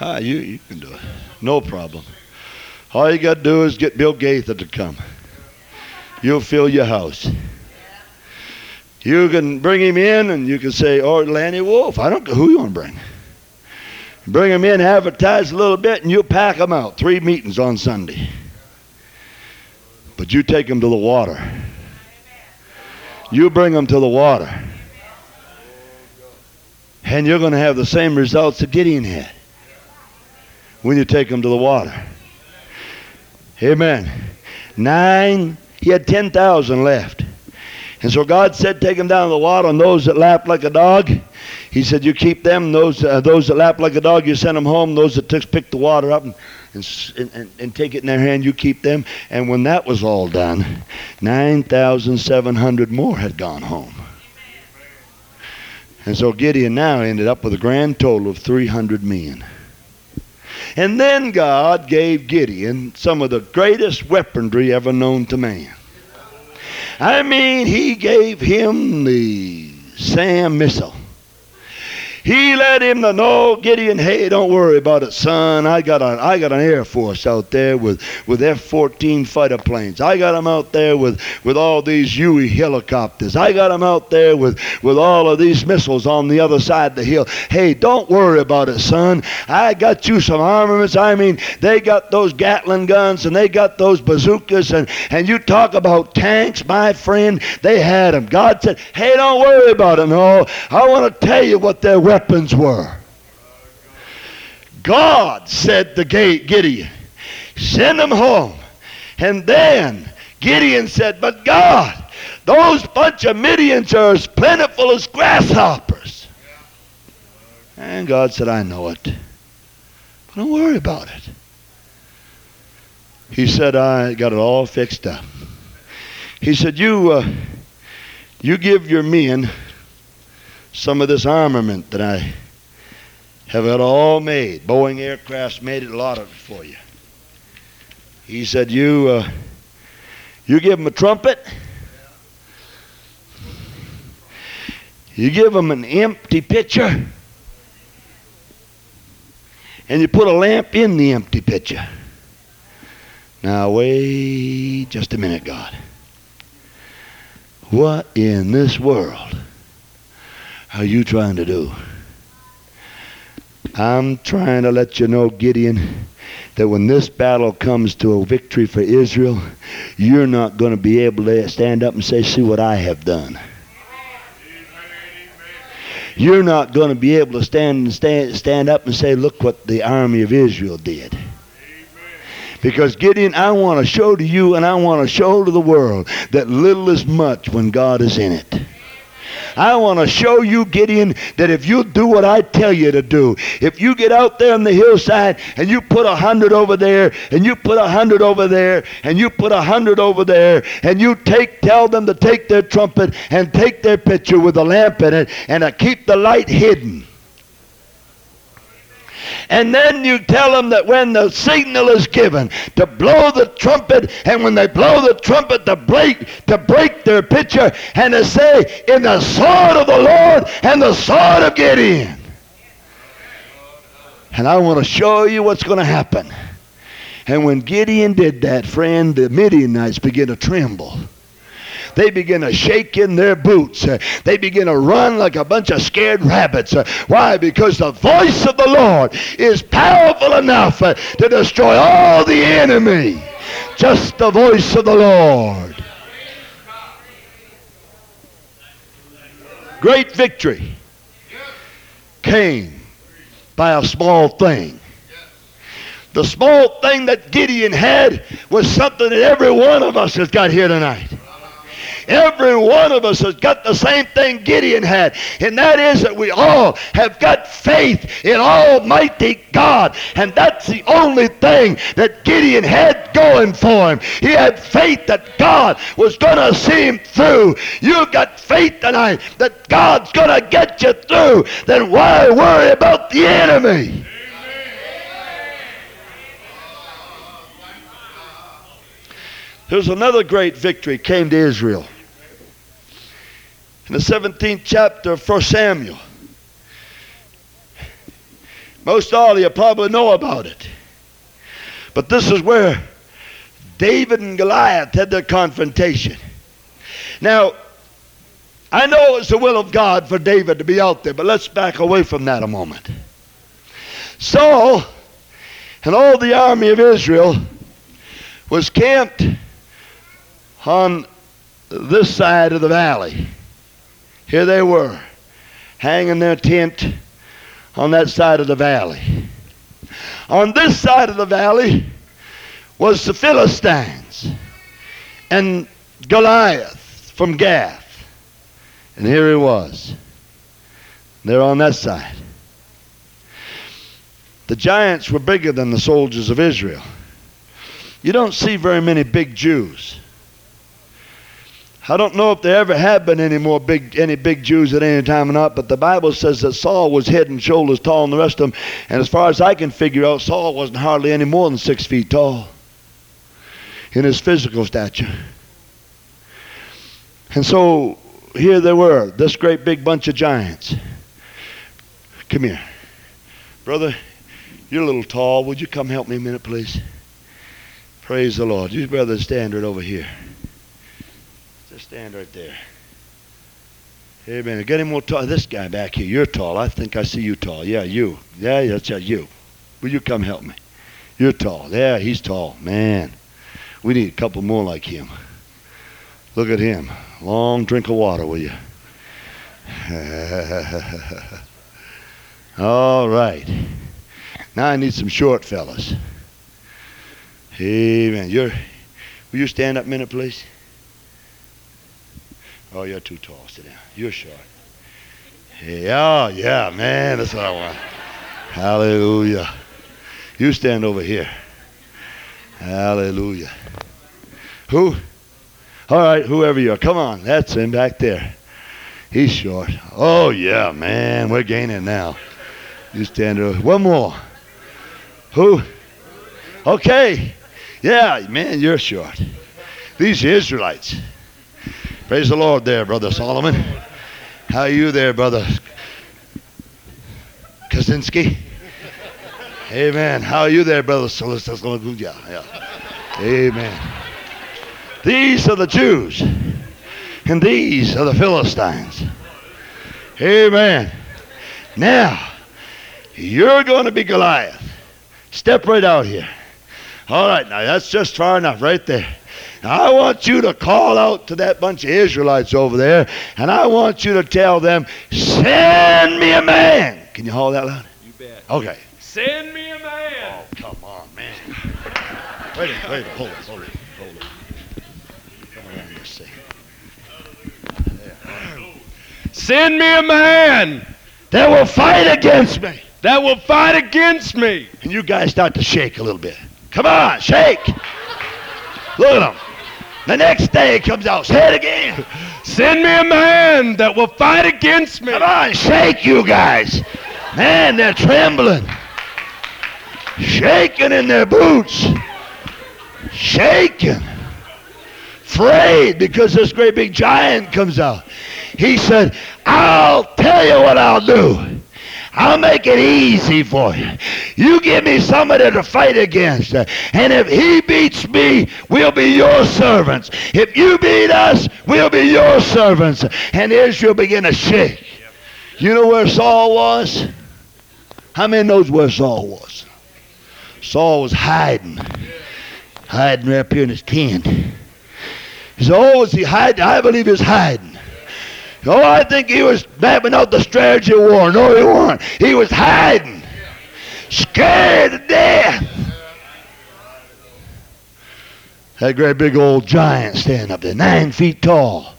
Ah, you, you can do it. No problem. All you got to do is get Bill Gaither to come. You'll fill your house. You can bring him in and you can say, or Lanny Wolfe. I don't know who you want to bring. Bring them in, advertise a little bit, and you pack them out. Three meetings on Sunday. But you take them to the water. You bring them to the water. And you're going to have the same results that Gideon had when you take them to the water. Amen. Nine, he had 10,000 left. And so God said, Take them down to the water, and those that lapped like a dog, He said, You keep them. Those, uh, those that lap like a dog, you send them home. Those that pick the water up and, and, and, and take it in their hand, you keep them. And when that was all done, 9,700 more had gone home. And so Gideon now ended up with a grand total of 300 men. And then God gave Gideon some of the greatest weaponry ever known to man. I mean, he gave him the SAM missile. He let him to know, Gideon, hey, don't worry about it, son. I got an, I got an Air Force out there with, with F-14 fighter planes. I got them out there with, with all these Huey helicopters. I got them out there with, with all of these missiles on the other side of the hill. Hey, don't worry about it, son. I got you some armaments. I mean, they got those Gatling guns and they got those bazookas. And, and you talk about tanks, my friend, they had them. God said, hey, don't worry about it. No, I want to tell you what they're weapons were. God said to Gideon, send them home. And then Gideon said, but God, those bunch of Midians are as plentiful as grasshoppers. And God said, I know it. Don't worry about it. He said, I got it all fixed up. He said, you, uh, you give your men some of this armament that I have it all made. Boeing aircrafts made it a lot of it for you. He said, "You, uh, you give them a trumpet. You give them an empty pitcher, and you put a lamp in the empty pitcher." Now wait just a minute, God. What in this world? are you trying to do? I'm trying to let you know, Gideon, that when this battle comes to a victory for Israel, you're not going to be able to stand up and say, See what I have done. You're not going to be able to stand, and stand, stand up and say, Look what the army of Israel did. Because Gideon, I want to show to you and I want to show to the world that little is much when God is in it. I want to show you, Gideon, that if you do what I tell you to do, if you get out there on the hillside and you put a hundred over there, and you put a hundred over there, and you put a hundred over there, and you take, tell them to take their trumpet and take their pitcher with a lamp in it and to keep the light hidden. And then you tell them that when the signal is given to blow the trumpet, and when they blow the trumpet to break to break their pitcher, and to say, "In the sword of the Lord and the sword of Gideon." And I want to show you what's going to happen. And when Gideon did that, friend, the Midianites began to tremble they begin to shake in their boots. They begin to run like a bunch of scared rabbits. Why? Because the voice of the Lord is powerful enough to destroy all the enemy. Just the voice of the Lord. great victory came by a small thing. The small thing that Gideon had was something that every one of us has got here tonight. Every one of us has got the same thing Gideon had, and that is that we all have got faith in Almighty God, and that's the only thing that Gideon had going for him. He had faith that God was going to see him through. You've got faith tonight that God's going to get you through. Then why worry about the enemy? There's another great victory came to Israel in the 17th chapter of 1 Samuel. Most all of you probably know about it. But this is where David and Goliath had their confrontation. Now, I know it's the will of God for David to be out there, but let's back away from that a moment. Saul and all the army of Israel was camped on this side of the valley. Here they were, hanging their tent on that side of the valley. On this side of the valley was the Philistines and Goliath from Gath. And here he was. They're on that side. The giants were bigger than the soldiers of Israel. You don't see very many big Jews. I don't know if there ever have been any more big any big Jews at any time or not, but the Bible says that Saul was head and shoulders tall than the rest of them. And as far as I can figure out, Saul wasn't hardly any more than six feet tall in his physical stature. And so here they were, this great big bunch of giants. Come here. Brother, you're a little tall. Would you come help me a minute, please? Praise the Lord. You brother stand right over here. Stand right there. Hey, man, Get him more tall. This guy back here, you're tall. I think I see you tall. Yeah, you. Yeah, that's yeah, you. Will you come help me? You're tall. Yeah, he's tall. Man, we need a couple more like him. Look at him. Long drink of water, will you? [LAUGHS] All right. Now I need some short fellas. Hey, man, You're, will you stand up a minute, please? Oh, you're too tall. Sit down. You're short. Yeah, yeah, man. That's what I want. Hallelujah. You stand over here. Hallelujah. Who? All right, whoever you are. Come on. That's him back there. He's short. Oh, yeah, man. We're gaining now. You stand over. One more. Who? Okay. Yeah, man, you're short. These Israelites. Praise the Lord there, Brother Solomon. How are you there, Brother Kaczynski? Amen. How are you there, Brother? Yeah, yeah. Amen. These are the Jews, and these are the Philistines. Amen. Now, you're going to be Goliath. Step right out here. All right, now that's just far enough right there. I want you to call out to that bunch of Israelites over there, and I want you to tell them, send me a man. Can you haul that loud? You bet. Okay. Send me a man. Oh, come on, man. Wait a minute, wait a minute. Hold it, hold it, hold it. Come around here, see. Send me a man that will fight against me. that will fight against me. And you guys start to shake a little bit. Come on, shake. Look at them. The next day it comes out. Say it again. [LAUGHS] Send me a man that will fight against me. Come on, shake, you guys. Man, they're trembling. Shaking in their boots. Shaking. Afraid because this great big giant comes out. He said, I'll tell you what I'll do. I'll make it easy for you. You give me somebody to fight against. And if he beats me, we'll be your servants. If you beat us, we'll be your servants. And Israel began to shake. You know where Saul was? How many knows where Saul was? Saul was hiding. Hiding right up here in his tent. He said, oh, is he hiding? I believe he's hiding. Oh, I think he was mapping out the strategy of war. No, he wasn't. He was hiding, scared to death. That great big old giant standing up there, nine feet tall.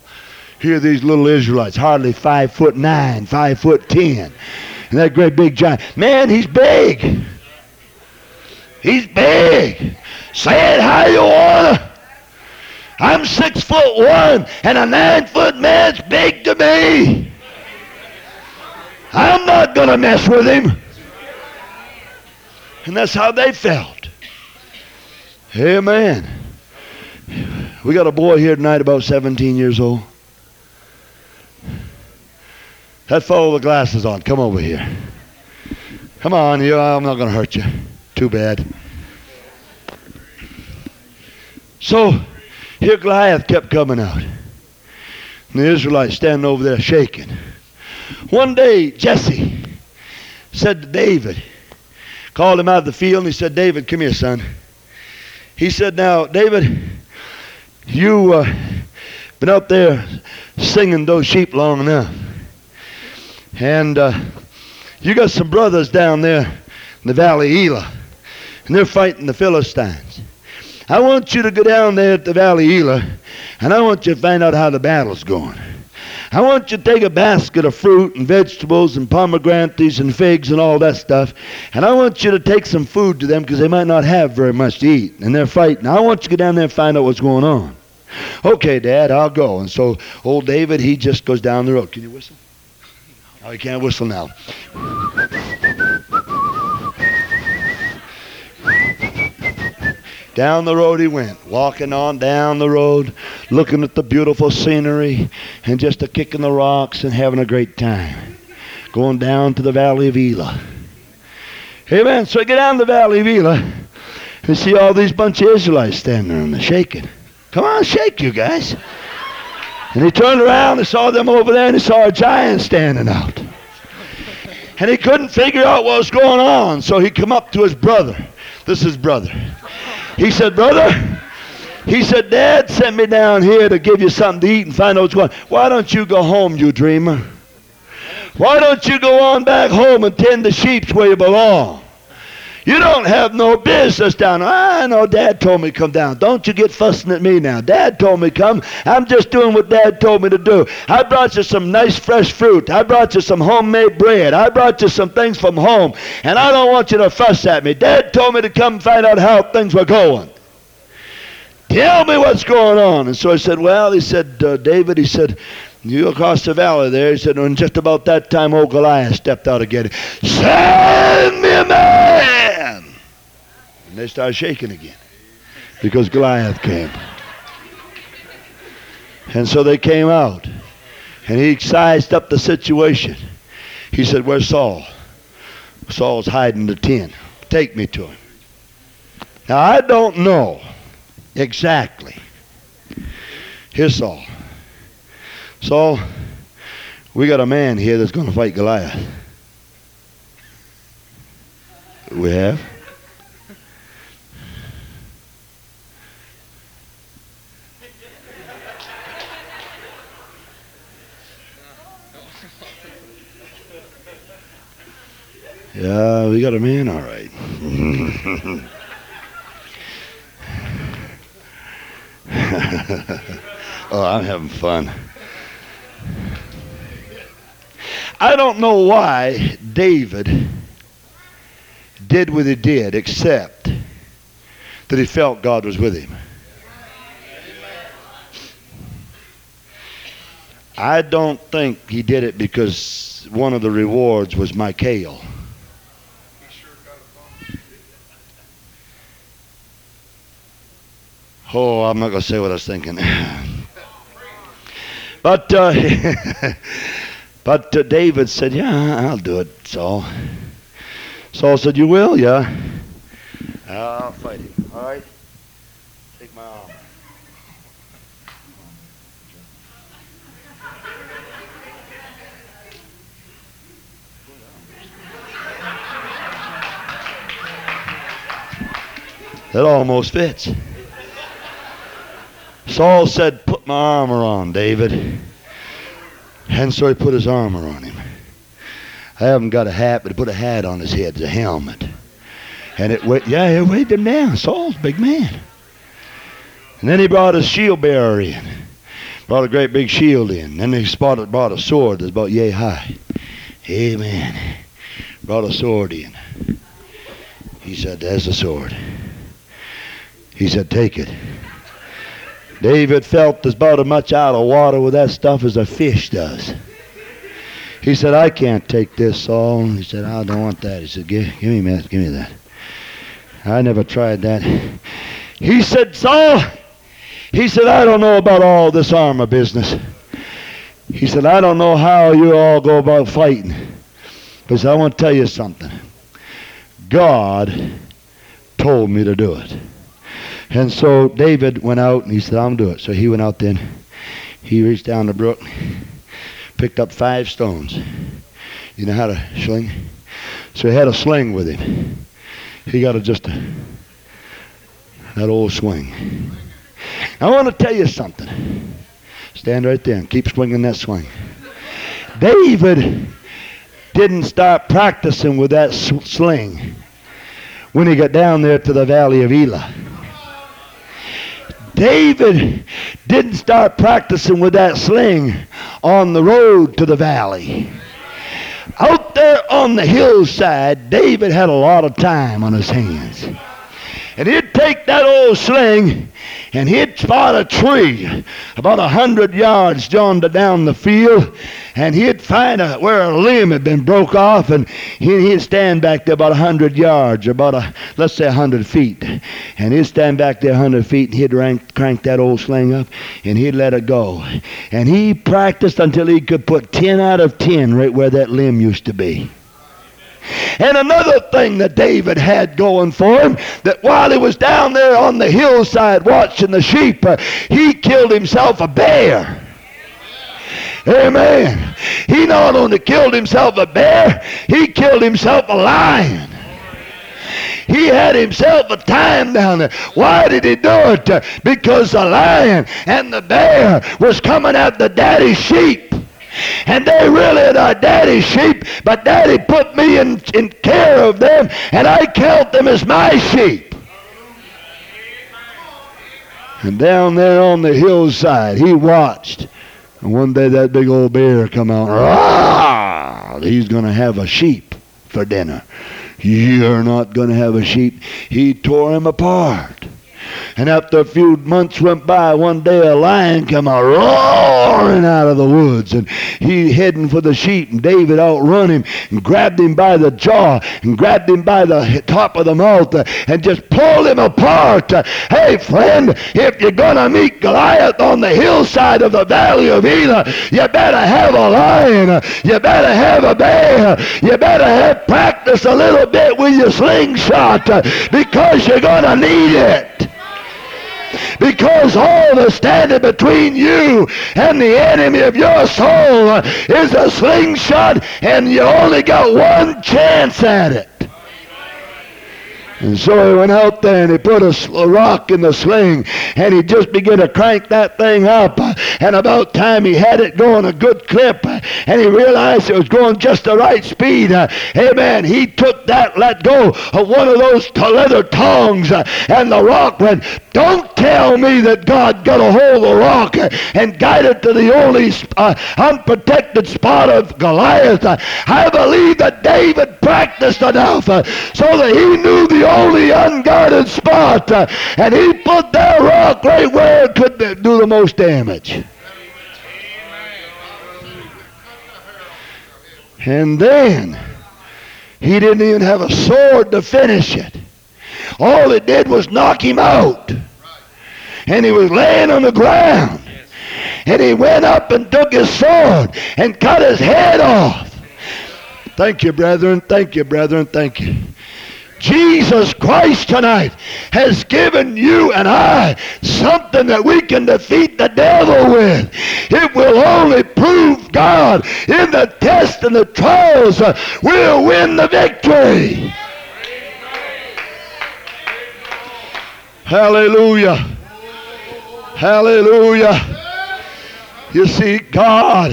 Here these little Israelites, hardly five foot nine, five foot ten. And that great big giant. Man, he's big. He's big. Say it how you wanna. I'm six foot one, and a nine foot man's big to me. I'm not gonna mess with him. And that's how they felt. Amen. We got a boy here tonight about 17 years old. That fellow with glasses on, come over here. Come on, you. I'm not going to hurt you. Too bad. So, here Goliath kept coming out. And the Israelites standing over there shaking. One day, Jesse said to David, called him out of the field, and he said, David, come here, son. He said, Now, David, you uh, been up there singing those sheep long enough. And uh, you got some brothers down there in the valley Elah, and they're fighting the Philistines. I want you to go down there at the valley Elah, and I want you to find out how the battle's going. I want you to take a basket of fruit and vegetables and pomegranates and figs and all that stuff, and I want you to take some food to them because they might not have very much to eat, and they're fighting. I want you to go down there and find out what's going on. Okay, Dad, I'll go. And so old David, he just goes down the road. Can you whistle? Oh, he can't whistle now. Down the road he went, walking on down the road, looking at the beautiful scenery and just a kicking the rocks and having a great time. Going down to the valley of Elah. Amen. So I get down to the valley of Elah and see all these bunch of Israelites standing there and they're shaking. Come on, shake you guys. And he turned around and saw them over there and he saw a giant standing out. And he couldn't figure out what was going on, so he come up to his brother. This is his brother. He said, Brother, he said, Dad sent me down here to give you something to eat and find out what's going on. Why don't you go home, you dreamer? Why don't you go on back home and tend the sheep where you belong? You don't have no business down. I know Dad told me to come down. Don't you get fussing at me now. Dad told me to come. I'm just doing what Dad told me to do. I brought you some nice fresh fruit. I brought you some homemade bread. I brought you some things from home. And I don't want you to fuss at me. Dad told me to come find out how things were going. Tell me what's going on. And so I said, Well, he said, uh, David, he said, you across the valley there. He said, and just about that time, old Goliath stepped out again. Send me a man! And they started shaking again because Goliath came. And so they came out. And he sized up the situation. He said, Where's Saul? Saul's hiding in the tent. Take me to him. Now, I don't know exactly. Here's Saul. Saul, we got a man here that's going to fight Goliath. We have. Yeah, we got a man, all right. [LAUGHS] oh, I'm having fun. I don't know why David did what he did, except that he felt God was with him. I don't think he did it because one of the rewards was Michal. Oh, I'm not going to say what I was thinking. [LAUGHS] but uh, [LAUGHS] but uh, David said, "Yeah, I'll do it." Saul. Saul said, "You will, yeah." I'll fight him. All right. Take my arm. That almost fits. Saul said, Put my armor on, David. And so he put his armor on him. I haven't got a hat, but he put a hat on his head, a helmet. And it went, yeah, it weighed him down. Saul's big man. And then he brought a shield bearer in. Brought a great big shield in. Then he spotted, brought a sword that's about yay high. Amen. Brought a sword in. He said, There's the sword. He said, Take it. David felt about as much out of water with that stuff as a fish does. He said, I can't take this, Saul. He said, I don't want that. He said, give, give me that. Give me that. I never tried that. He said, Saul, he said, I don't know about all this armor business. He said, I don't know how you all go about fighting. But said, I want to tell you something. God told me to do it. And so David went out and he said, I'm going to do it. So he went out then. He reached down the brook picked up five stones. You know how to sling? So he had a sling with him. He got a, just a, that old swing. I want to tell you something. Stand right there and keep swinging that swing. David didn't start practicing with that sling when he got down there to the valley of Elah. David didn't start practicing with that sling on the road to the valley. Out there on the hillside, David had a lot of time on his hands. And he'd take that old sling and he'd spot a tree about a hundred yards down the field, and he'd find a, where a limb had been broke off, and he'd, he'd stand back there about a hundred yards, or about a let's say a hundred feet, and he'd stand back there a hundred feet, and he'd rank, crank that old sling up, and he'd let it go, and he practiced until he could put ten out of ten right where that limb used to be. And another thing that David had going for him, that while he was down there on the hillside watching the sheep, uh, he killed himself a bear. Amen. He not only killed himself a bear, he killed himself a lion. He had himself a time down there. Why did he do it? Because the lion and the bear was coming at the daddy sheep. And they really are daddy's sheep, but daddy put me in, in care of them, and I count them as my sheep. And down there on the hillside, he watched. And one day that big old bear come out. Rah! He's going to have a sheep for dinner. You're not going to have a sheep. He tore him apart. And after a few months went by, one day a lion came out roaring out of the woods, and he heading for the sheep. And David outrun him and grabbed him by the jaw and grabbed him by the top of the mouth uh, and just pulled him apart. Uh, hey, friend, if you're gonna meet Goliath on the hillside of the valley of Elah, you better have a lion. Uh, you better have a bear. You better have practice a little bit with your slingshot because you're gonna need it because all that's standing between you and the enemy of your soul is a slingshot and you only got one chance at it. And so he went out there and he put a, rock in the sling and he just began to crank that thing up. And about time he had it going a good clip and he realized it was going just the right speed. Amen. He took that, let go of one of those leather tongs and the rock went. Don't tell me that God got a hold of the rock and guided to the only uh, unprotected spot of Goliath. I believe that David practiced enough so that he knew the only unguarded spot. And he put that rock right where it could do the most damage. And then he didn't even have a sword to finish it. All it did was knock him out. And he was laying on the ground. And he went up and took his sword and cut his head off. Thank you, brethren. Thank you, brethren. Thank you. Jesus Christ tonight has given you and I something that we can defeat the devil with. It will only prove God in the test and the trials. We'll win the victory. Hallelujah. Hallelujah. You see, God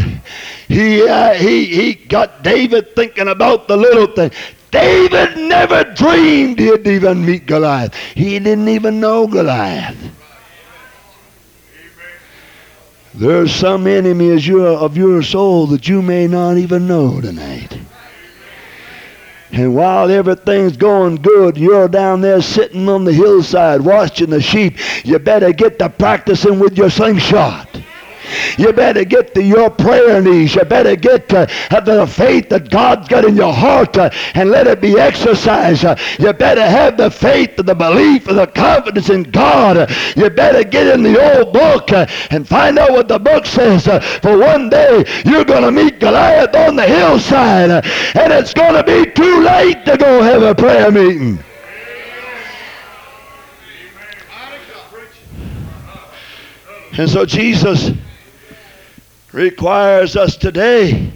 He, uh, he, he got David thinking about the little thing. David never dreamed he'd even meet Goliath. He didn't even know Goliath. There's some enemy of your soul that you may not even know tonight. And while everything's going good, you're down there sitting on the hillside watching the sheep, you better get to practicing with your slingshot. You better get to your prayer knees. You better get to have the faith that God's got in your heart uh, and let it be exercised. Uh, you better have the faith and the belief and the confidence in God. Uh, you better get in the old book and find out what the book says. For one day you're going to meet Goliath on the hillside and it's going to be too late to go have a prayer meeting. And so Jesus requires us today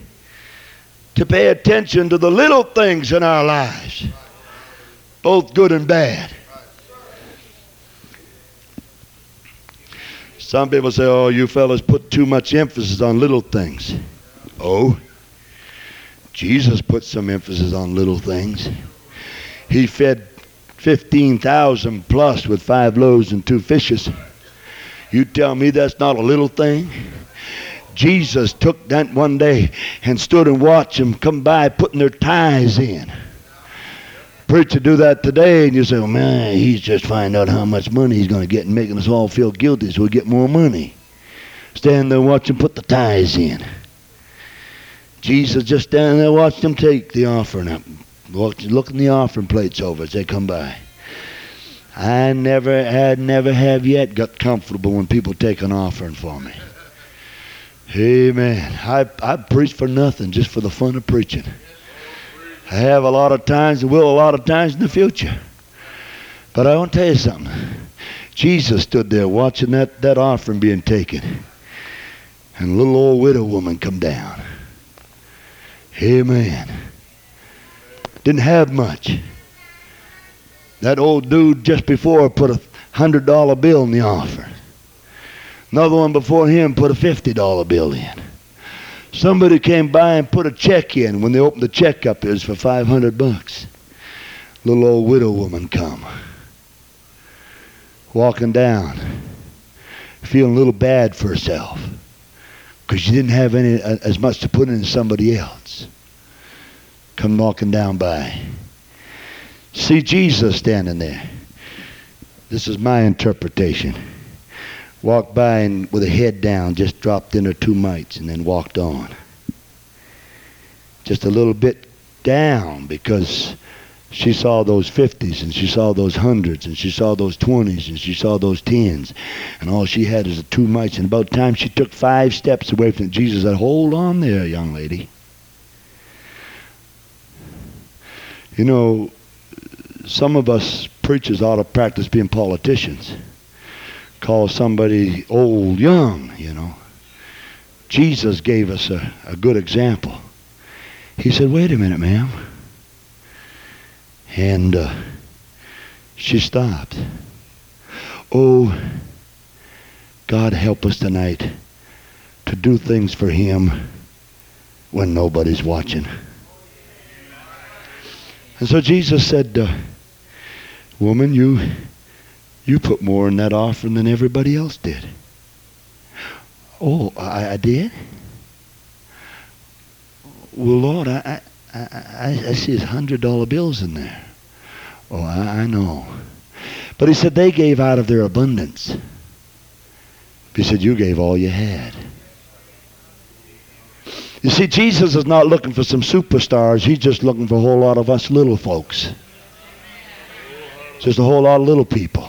to pay attention to the little things in our lives, both good and bad. Some people say, oh, you fellas put too much emphasis on little things. Oh, Jesus put some emphasis on little things. He fed 15,000 plus with five loaves and two fishes. You tell me that's not a little thing? Jesus took that one day and stood and watched them come by putting their tithes in. Preacher do that today, and you say, oh, man, he's just finding out how much money he's going to get and making us all feel guilty so we get more money. Stand there and watch him put the tithes in. Jesus just standing there watching them take the offering up, looking the offering plates over as they come by. I never had, never have yet got comfortable when people take an offering for me. Amen. I, I preach for nothing, just for the fun of preaching. I have a lot of times and will a lot of times in the future. But I want to tell you something. Jesus stood there watching that, that offering being taken. And a little old widow woman come down. Amen. Didn't have much. That old dude just before put a hundred dollar bill in the offering. Another one before him put a $50 bill in. Somebody came by and put a check in. When they opened the check up, it was for 500 bucks. Little old widow woman come. Walking down. Feeling a little bad for herself. Because she didn't have any uh, as much to put in as somebody else. Come walking down by. See Jesus standing there. This is my interpretation walked by and with her head down, just dropped in her two mites and then walked on. Just a little bit down because she saw those 50s and she saw those hundreds and she saw those 20s and she saw those 10s and all she had is the two mites and about time she took five steps away from Jesus said, hold on there, young lady. You know, some of us preachers ought to practice being politicians call somebody old young, you know. Jesus gave us a, a good example. He said, wait a minute, ma'am. And uh, she stopped. Oh, God help us tonight to do things for him when nobody's watching. And so Jesus said, uh, woman, you you put more in that offering than everybody else did. Oh, I, I did? Well, Lord, I, I, I, I see his hundred dollar bills in there. Oh, I, I know. But he said they gave out of their abundance. He said you gave all you had. You see, Jesus is not looking for some superstars. He's just looking for a whole lot of us little folks. Just a whole lot of little people.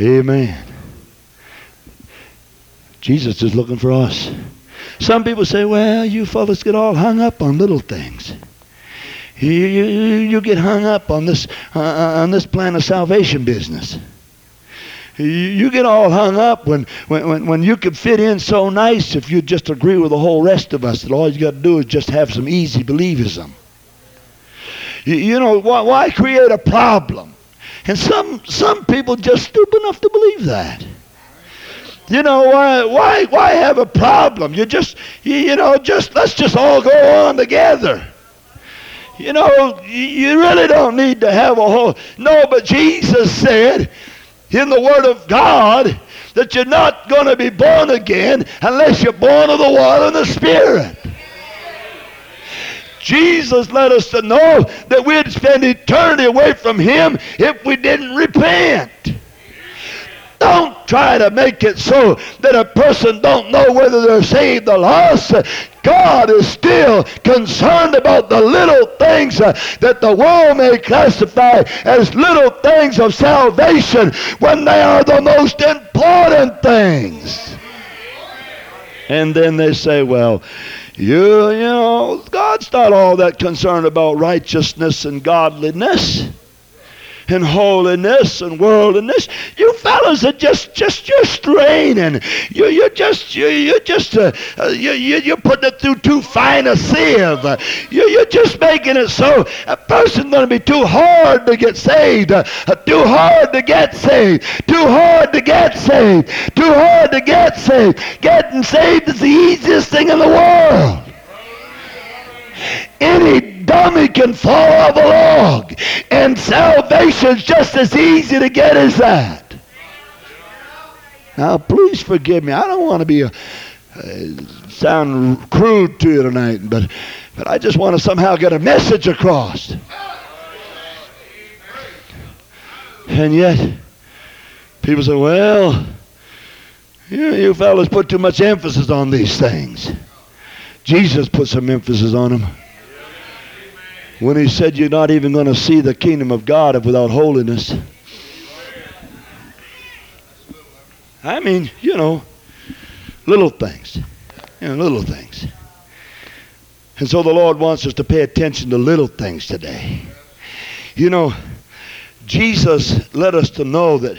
Amen. Jesus is looking for us. Some people say, well, you fellas get all hung up on little things. You, you, you get hung up on this, uh, uh, on this plan of salvation business. You, you get all hung up when, when, when, when you could fit in so nice if you just agree with the whole rest of us that all you got to do is just have some easy believism. You, you know, why, why create a problem? And some, some people just stupid enough to believe that. You know why? Why? Why have a problem? You just, you, you know, just let's just all go on together. You know, you really don't need to have a whole. No, but Jesus said in the Word of God that you're not going to be born again unless you're born of the water and the Spirit. Jesus let us to know that we'd spend eternity away from Him if we didn't repent. Don't try to make it so that a person don't know whether they're saved or lost. God is still concerned about the little things uh, that the world may classify as little things of salvation when they are the most important things. And then they say, well, you, you know, God's not all that concerned about righteousness and godliness and holiness and worldliness. You fellas are just just you're straining. You you're just you you just uh, uh, you, you you're putting it through too fine a sieve. You you're just making it so a person's going to be too hard to get saved. Uh, too hard to get saved. Too hard to get saved. Too hard to get saved. Getting saved is the easiest thing in the world. Any dummy can fall off a log. And salvation's just as easy to get as that. Now, please forgive me. I don't want to be a, uh, sound crude to you tonight, but, but I just want to somehow get a message across. And yet, people say, well, you, you fellas put too much emphasis on these things. Jesus put some emphasis on them when he said you're not even going to see the kingdom of God without holiness. I mean, you know, little things. You know, little things. And so the Lord wants us to pay attention to little things today. You know, Jesus let us to know that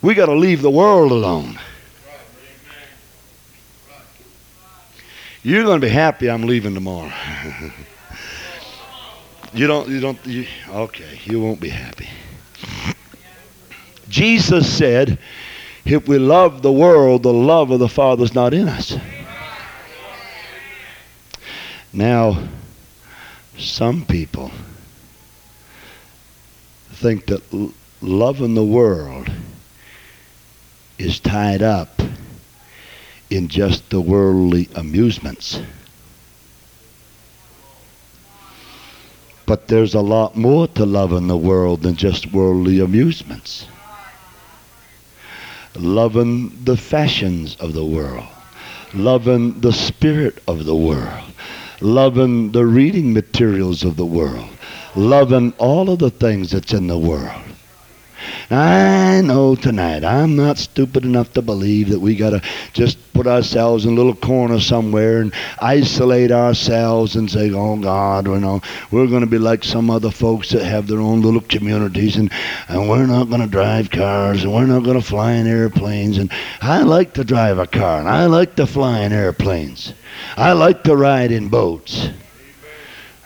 we got to leave the world alone. You're going to be happy I'm leaving tomorrow. [LAUGHS] You don't, you don't, you, okay, you won't be happy. Jesus said, if we love the world, the love of the Father's not in us. Now, some people think that loving the world is tied up in just the worldly amusements. But there's a lot more to loving the world than just worldly amusements. Loving the fashions of the world, loving the spirit of the world, loving the reading materials of the world, loving all of the things that's in the world. I know tonight I'm not stupid enough to believe that we got to just put ourselves in a little corner somewhere and isolate ourselves and say, oh God, you know, we're going to be like some other folks that have their own little communities and, and we're not going to drive cars and we're not going to fly in airplanes. And I like to drive a car and I like to fly in airplanes. I like to ride in boats.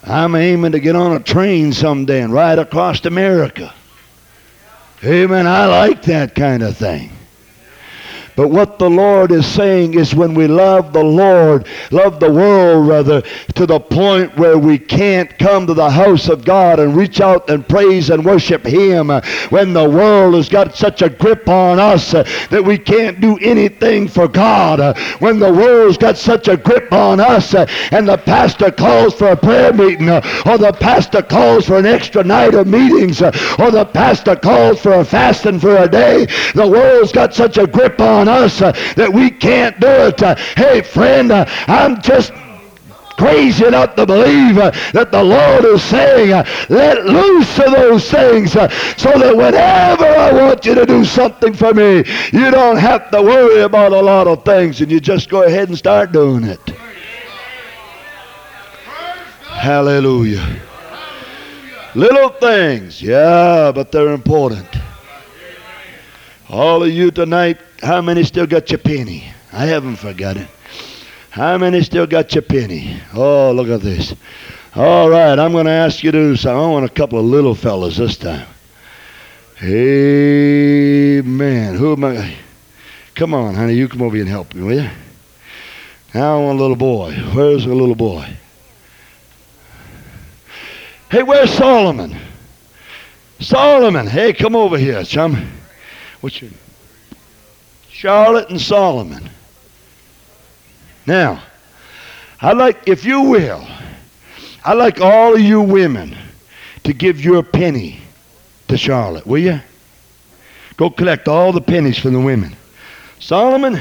I'm aiming to get on a train someday and ride across America. Amen. I like that kind of thing. But what the Lord is saying is when we love the Lord, love the world rather, to the point where we can't come to the house of God and reach out and praise and worship Him, uh, when the world has got such a grip on us uh, that we can't do anything for God, uh, when the world's got such a grip on us and the pastor calls for a prayer meeting or the pastor calls for an extra night of meetings or the pastor calls for a fasting for a day, the world's got such a grip on us uh, that we can't do it. Uh, hey, friend, uh, I'm just crazy enough to believe uh, that the Lord is saying, uh, let loose of those things uh, so that whenever I want you to do something for me, you don't have to worry about a lot of things and you just go ahead and start doing it. Hallelujah. Little things, yeah, but they're important. All of you tonight how many still got your penny? I haven't forgotten. How many still got your penny? Oh, look at this. All right, I'm going to ask you to do something. I want a couple of little fellas this time. Amen. Who am I? Come on, honey, you come over here and help me, will you? Now I want a little boy. Where's the little boy? Hey, where's Solomon? Solomon, hey, come over here, chum. What's your name? Charlotte and Solomon. Now, I'd like, if you will, I'd like all of you women to give your penny to Charlotte, will you? Go collect all the pennies from the women. Solomon,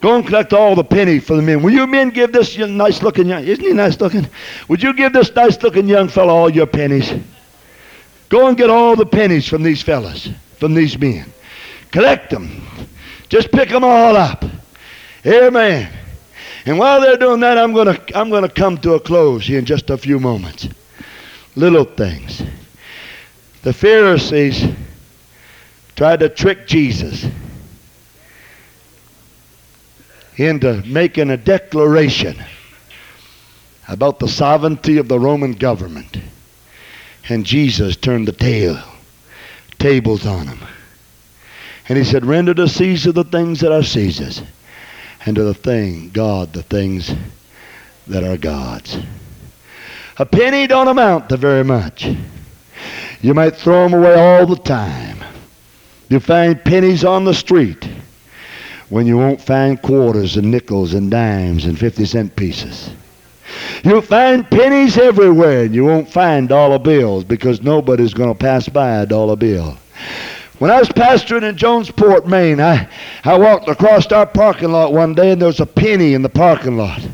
go and collect all the penny for the men. Will you men give this nice looking young, isn't he nice looking? Would you give this nice looking young fellow all your pennies? Go and get all the pennies from these fellas, from these men. Collect them. Just pick them all up. Amen. And while they're doing that, I'm going to I'm going to come to a close here in just a few moments. Little things. The Pharisees tried to trick Jesus into making a declaration about the sovereignty of the Roman government. And Jesus turned the tail, tables on them. And he said, Render to Caesar the things that are Caesar's, and to the thing, God, the things that are God's. A penny don't amount to very much. You might throw them away all the time. You find pennies on the street when you won't find quarters and nickels and dimes and 50 cent pieces. You'll find pennies everywhere and you won't find dollar bills because nobody's going to pass by a dollar bill. When I was pastoring in Jonesport, Maine, I, I walked across our parking lot one day and there was a penny in the parking lot.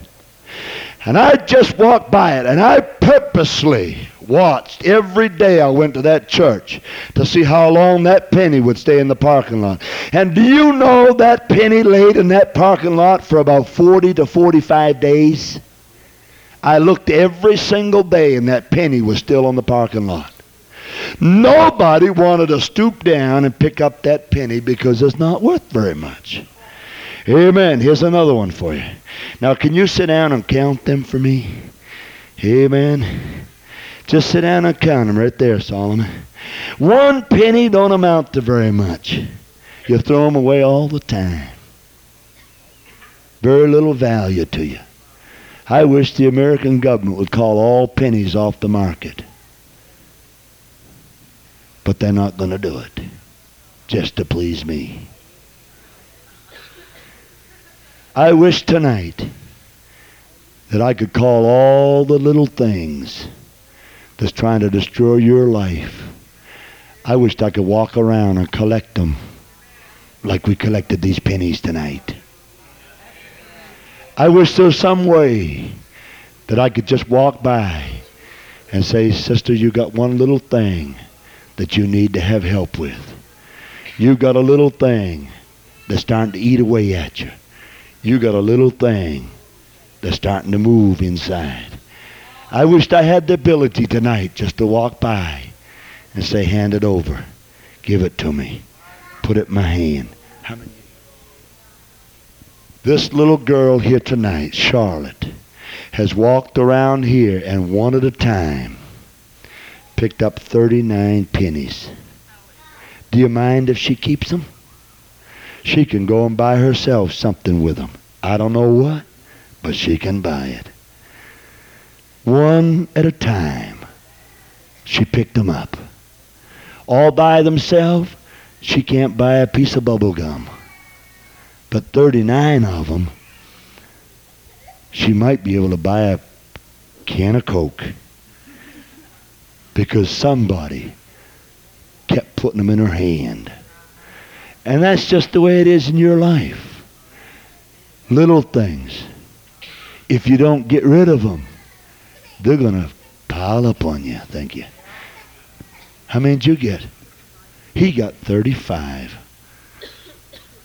And I just walked by it and I purposely watched every day I went to that church to see how long that penny would stay in the parking lot. And do you know that penny laid in that parking lot for about 40 to 45 days? I looked every single day and that penny was still on the parking lot. Nobody wanted to stoop down and pick up that penny because it's not worth very much. Amen. Here's another one for you. Now, can you sit down and count them for me? Amen. Just sit down and count them right there, Solomon. One penny don't amount to very much. You throw them away all the time. Very little value to you. I wish the American government would call all pennies off the market. But they're not going to do it just to please me. I wish tonight that I could call all the little things that's trying to destroy your life. I wished I could walk around and collect them like we collected these pennies tonight. I wish there was some way that I could just walk by and say, Sister, you got one little thing that you need to have help with. You've got a little thing that's starting to eat away at you. You got a little thing that's starting to move inside. I wished I had the ability tonight just to walk by and say, hand it over. Give it to me. Put it in my hand. How many? This little girl here tonight, Charlotte, has walked around here and one at a time picked up 39 pennies. Do you mind if she keeps them? She can go and buy herself something with them. I don't know what, but she can buy it. One at a time, she picked them up. All by themselves, she can't buy a piece of bubble gum. But 39 of them, she might be able to buy a can of Coke because somebody kept putting them in her hand. And that's just the way it is in your life. Little things. If you don't get rid of them, they're going to pile up on you. Thank you. How many did you get? He got 35.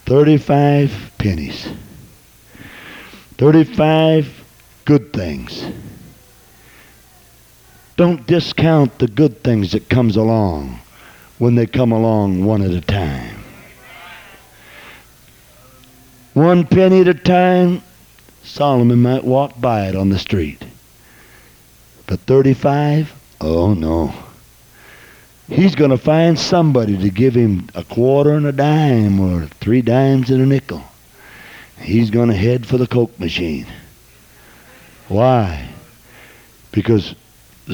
35 pennies. 35 good things. Don't discount the good things that comes along when they come along one at a time. One penny at a time, Solomon might walk by it on the street. But 35, oh no. he's going to find somebody to give him a quarter and a dime or three dimes and a nickel. He's going to head for the Coke machine. Why? Because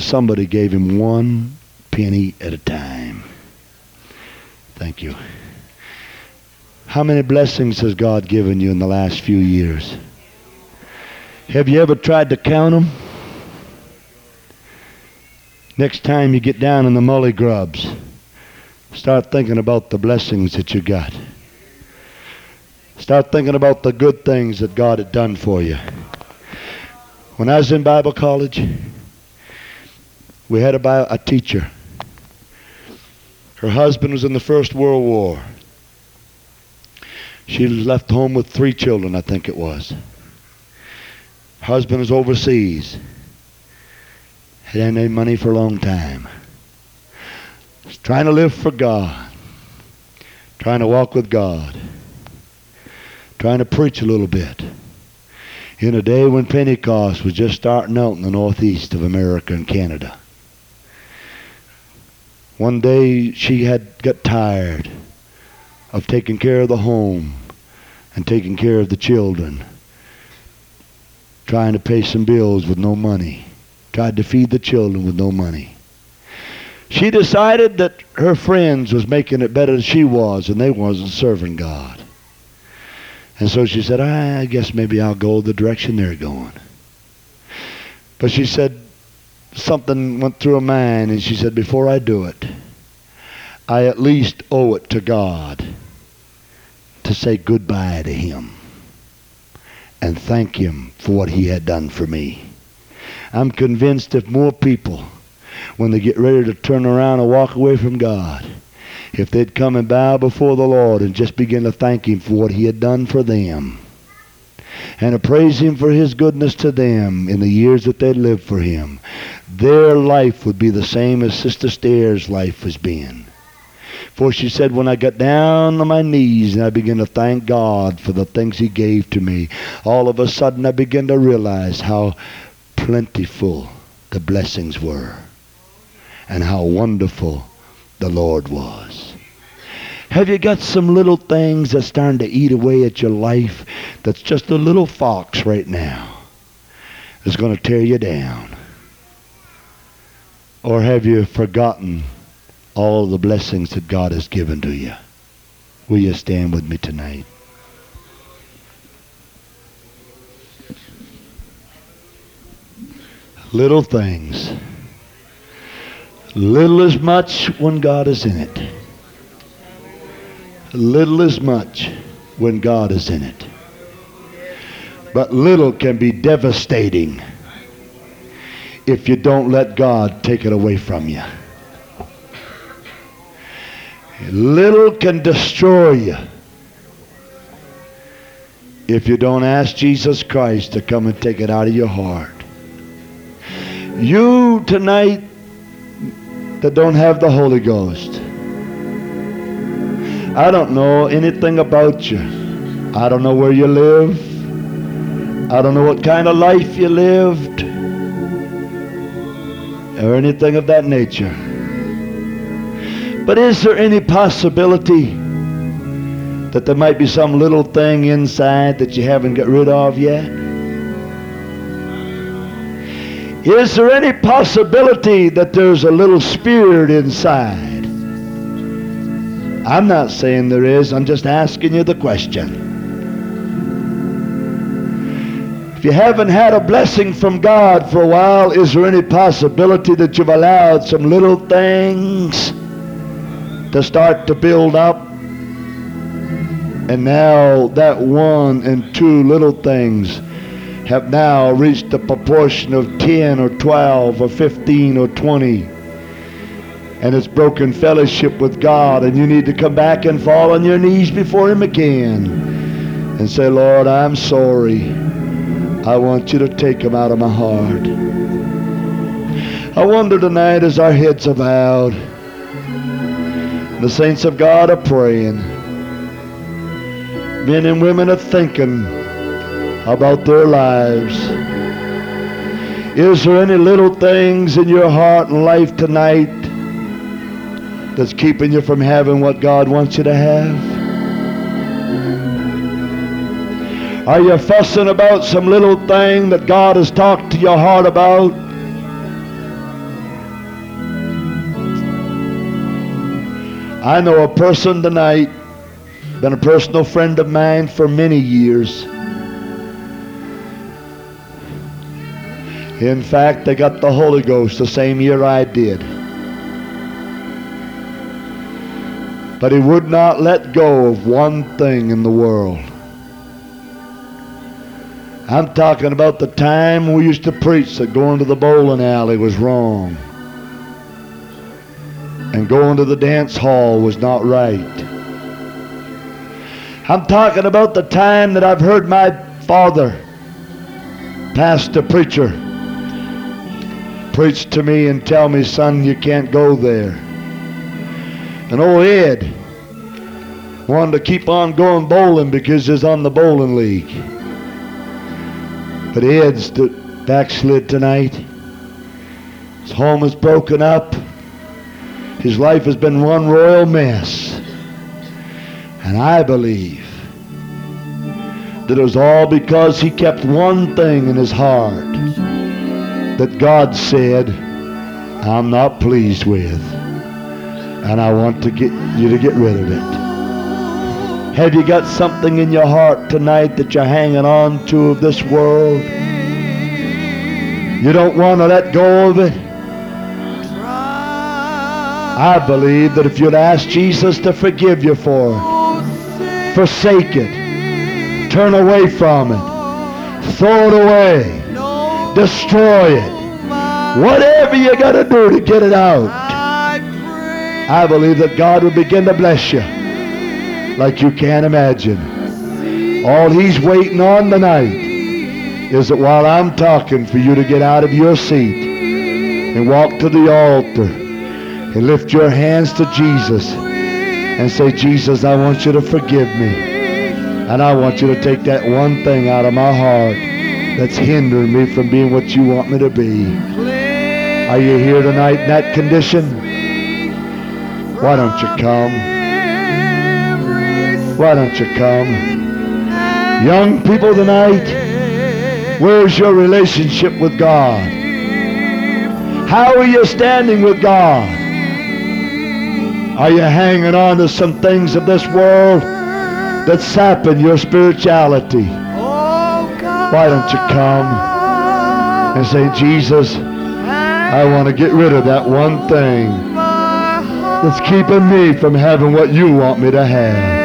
somebody gave him one penny at a time. Thank you. How many blessings has God given you in the last few years? Have you ever tried to count them? Next time you get down in the mully grubs, start thinking about the blessings that you got. Start thinking about the good things that God had done for you. When I was in Bible college, we had a, a teacher. Her husband was in the First World War. She left home with three children, I think it was. Husband was overseas. Hadn't any money for a long time. Was trying to live for God. Trying to walk with God. Trying to preach a little bit. In a day when Pentecost was just starting out in the northeast of America and Canada. One day she had got tired of taking care of the home and taking care of the children, trying to pay some bills with no money, tried to feed the children with no money. She decided that her friends was making it better than she was and they wasn't serving God. And so she said, I guess maybe I'll go the direction they're going. But she said, something went through her mind, and she said, before I do it, I at least owe it to God to say goodbye to Him and thank Him for what He had done for me. I'm convinced if more people, when they get ready to turn around and walk away from God, if they'd come and bow before the Lord and just begin to thank Him for what He had done for them, and to praise Him for His goodness to them in the years that they lived for Him, their life would be the same as Sister Stair's life has been. For she said, when I got down on my knees and I began to thank God for the things He gave to me, all of a sudden I began to realize how plentiful the blessings were and how wonderful the Lord was. Have you got some little things that's starting to eat away at your life that's just a little fox right now that's going to tear you down? Or have you forgotten all the blessings that God has given to you? Will you stand with me tonight? Little things. Little as much when God is in it. Little as much when God is in it. But little can be devastating if you don't let God take it away from you. Little can destroy you if you don't ask Jesus Christ to come and take it out of your heart. You tonight that don't have the Holy Ghost. I don't know anything about you. I don't know where you live. I don't know what kind of life you lived or anything of that nature. But is there any possibility that there might be some little thing inside that you haven't got rid of yet? Is there any possibility that there's a little spirit inside? I'm not saying there is. I'm just asking you the question. If you haven't had a blessing from God for a while, is there any possibility that you've allowed some little things to start to build up? And now that one and two little things have now reached a proportion of 10 or 12 or 15 or 20 and it's broken fellowship with God and you need to come back and fall on your knees before him again and say Lord I'm sorry. I want you to take them out of my heart. I wonder tonight as our heads are bowed the saints of God are praying. Men and women are thinking about their lives. Is there any little things in your heart and life tonight that's keeping you from having what God wants you to have? Are you fussing about some little thing that God has talked to your heart about? I know a person tonight, been a personal friend of mine for many years. In fact, they got the Holy Ghost the same year I did. But he would not let go of one thing in the world. I'm talking about the time we used to preach that going to the bowling alley was wrong and going to the dance hall was not right. I'm talking about the time that I've heard my father, pastor, preacher, preach to me and tell me, son, you can't go there. And old Ed wanted to keep on going bowling because he's on the bowling league. But Ed's backslid tonight. His home is broken up. His life has been one royal mess. And I believe that it was all because he kept one thing in his heart that God said, I'm not pleased with. And I want to get you to get rid of it. Have you got something in your heart tonight that you're hanging on to of this world? You don't want to let go of it? I believe that if you'd ask Jesus to forgive you for it, forsake it, turn away from it, throw it away, destroy it, whatever you got to do to get it out, I believe that God will begin to bless you like you can't imagine. All he's waiting on tonight is that while I'm talking for you to get out of your seat and walk to the altar and lift your hands to Jesus and say, Jesus, I want you to forgive me. And I want you to take that one thing out of my heart that's hindering me from being what you want me to be. Are you here tonight in that condition? Why don't you come? Why don't you come? Young people tonight, where's your relationship with God? How are you standing with God? Are you hanging on to some things of this world that's sapping your spirituality? Why don't you come and say, Jesus, I want to get rid of that one thing that's keeping me from having what you want me to have.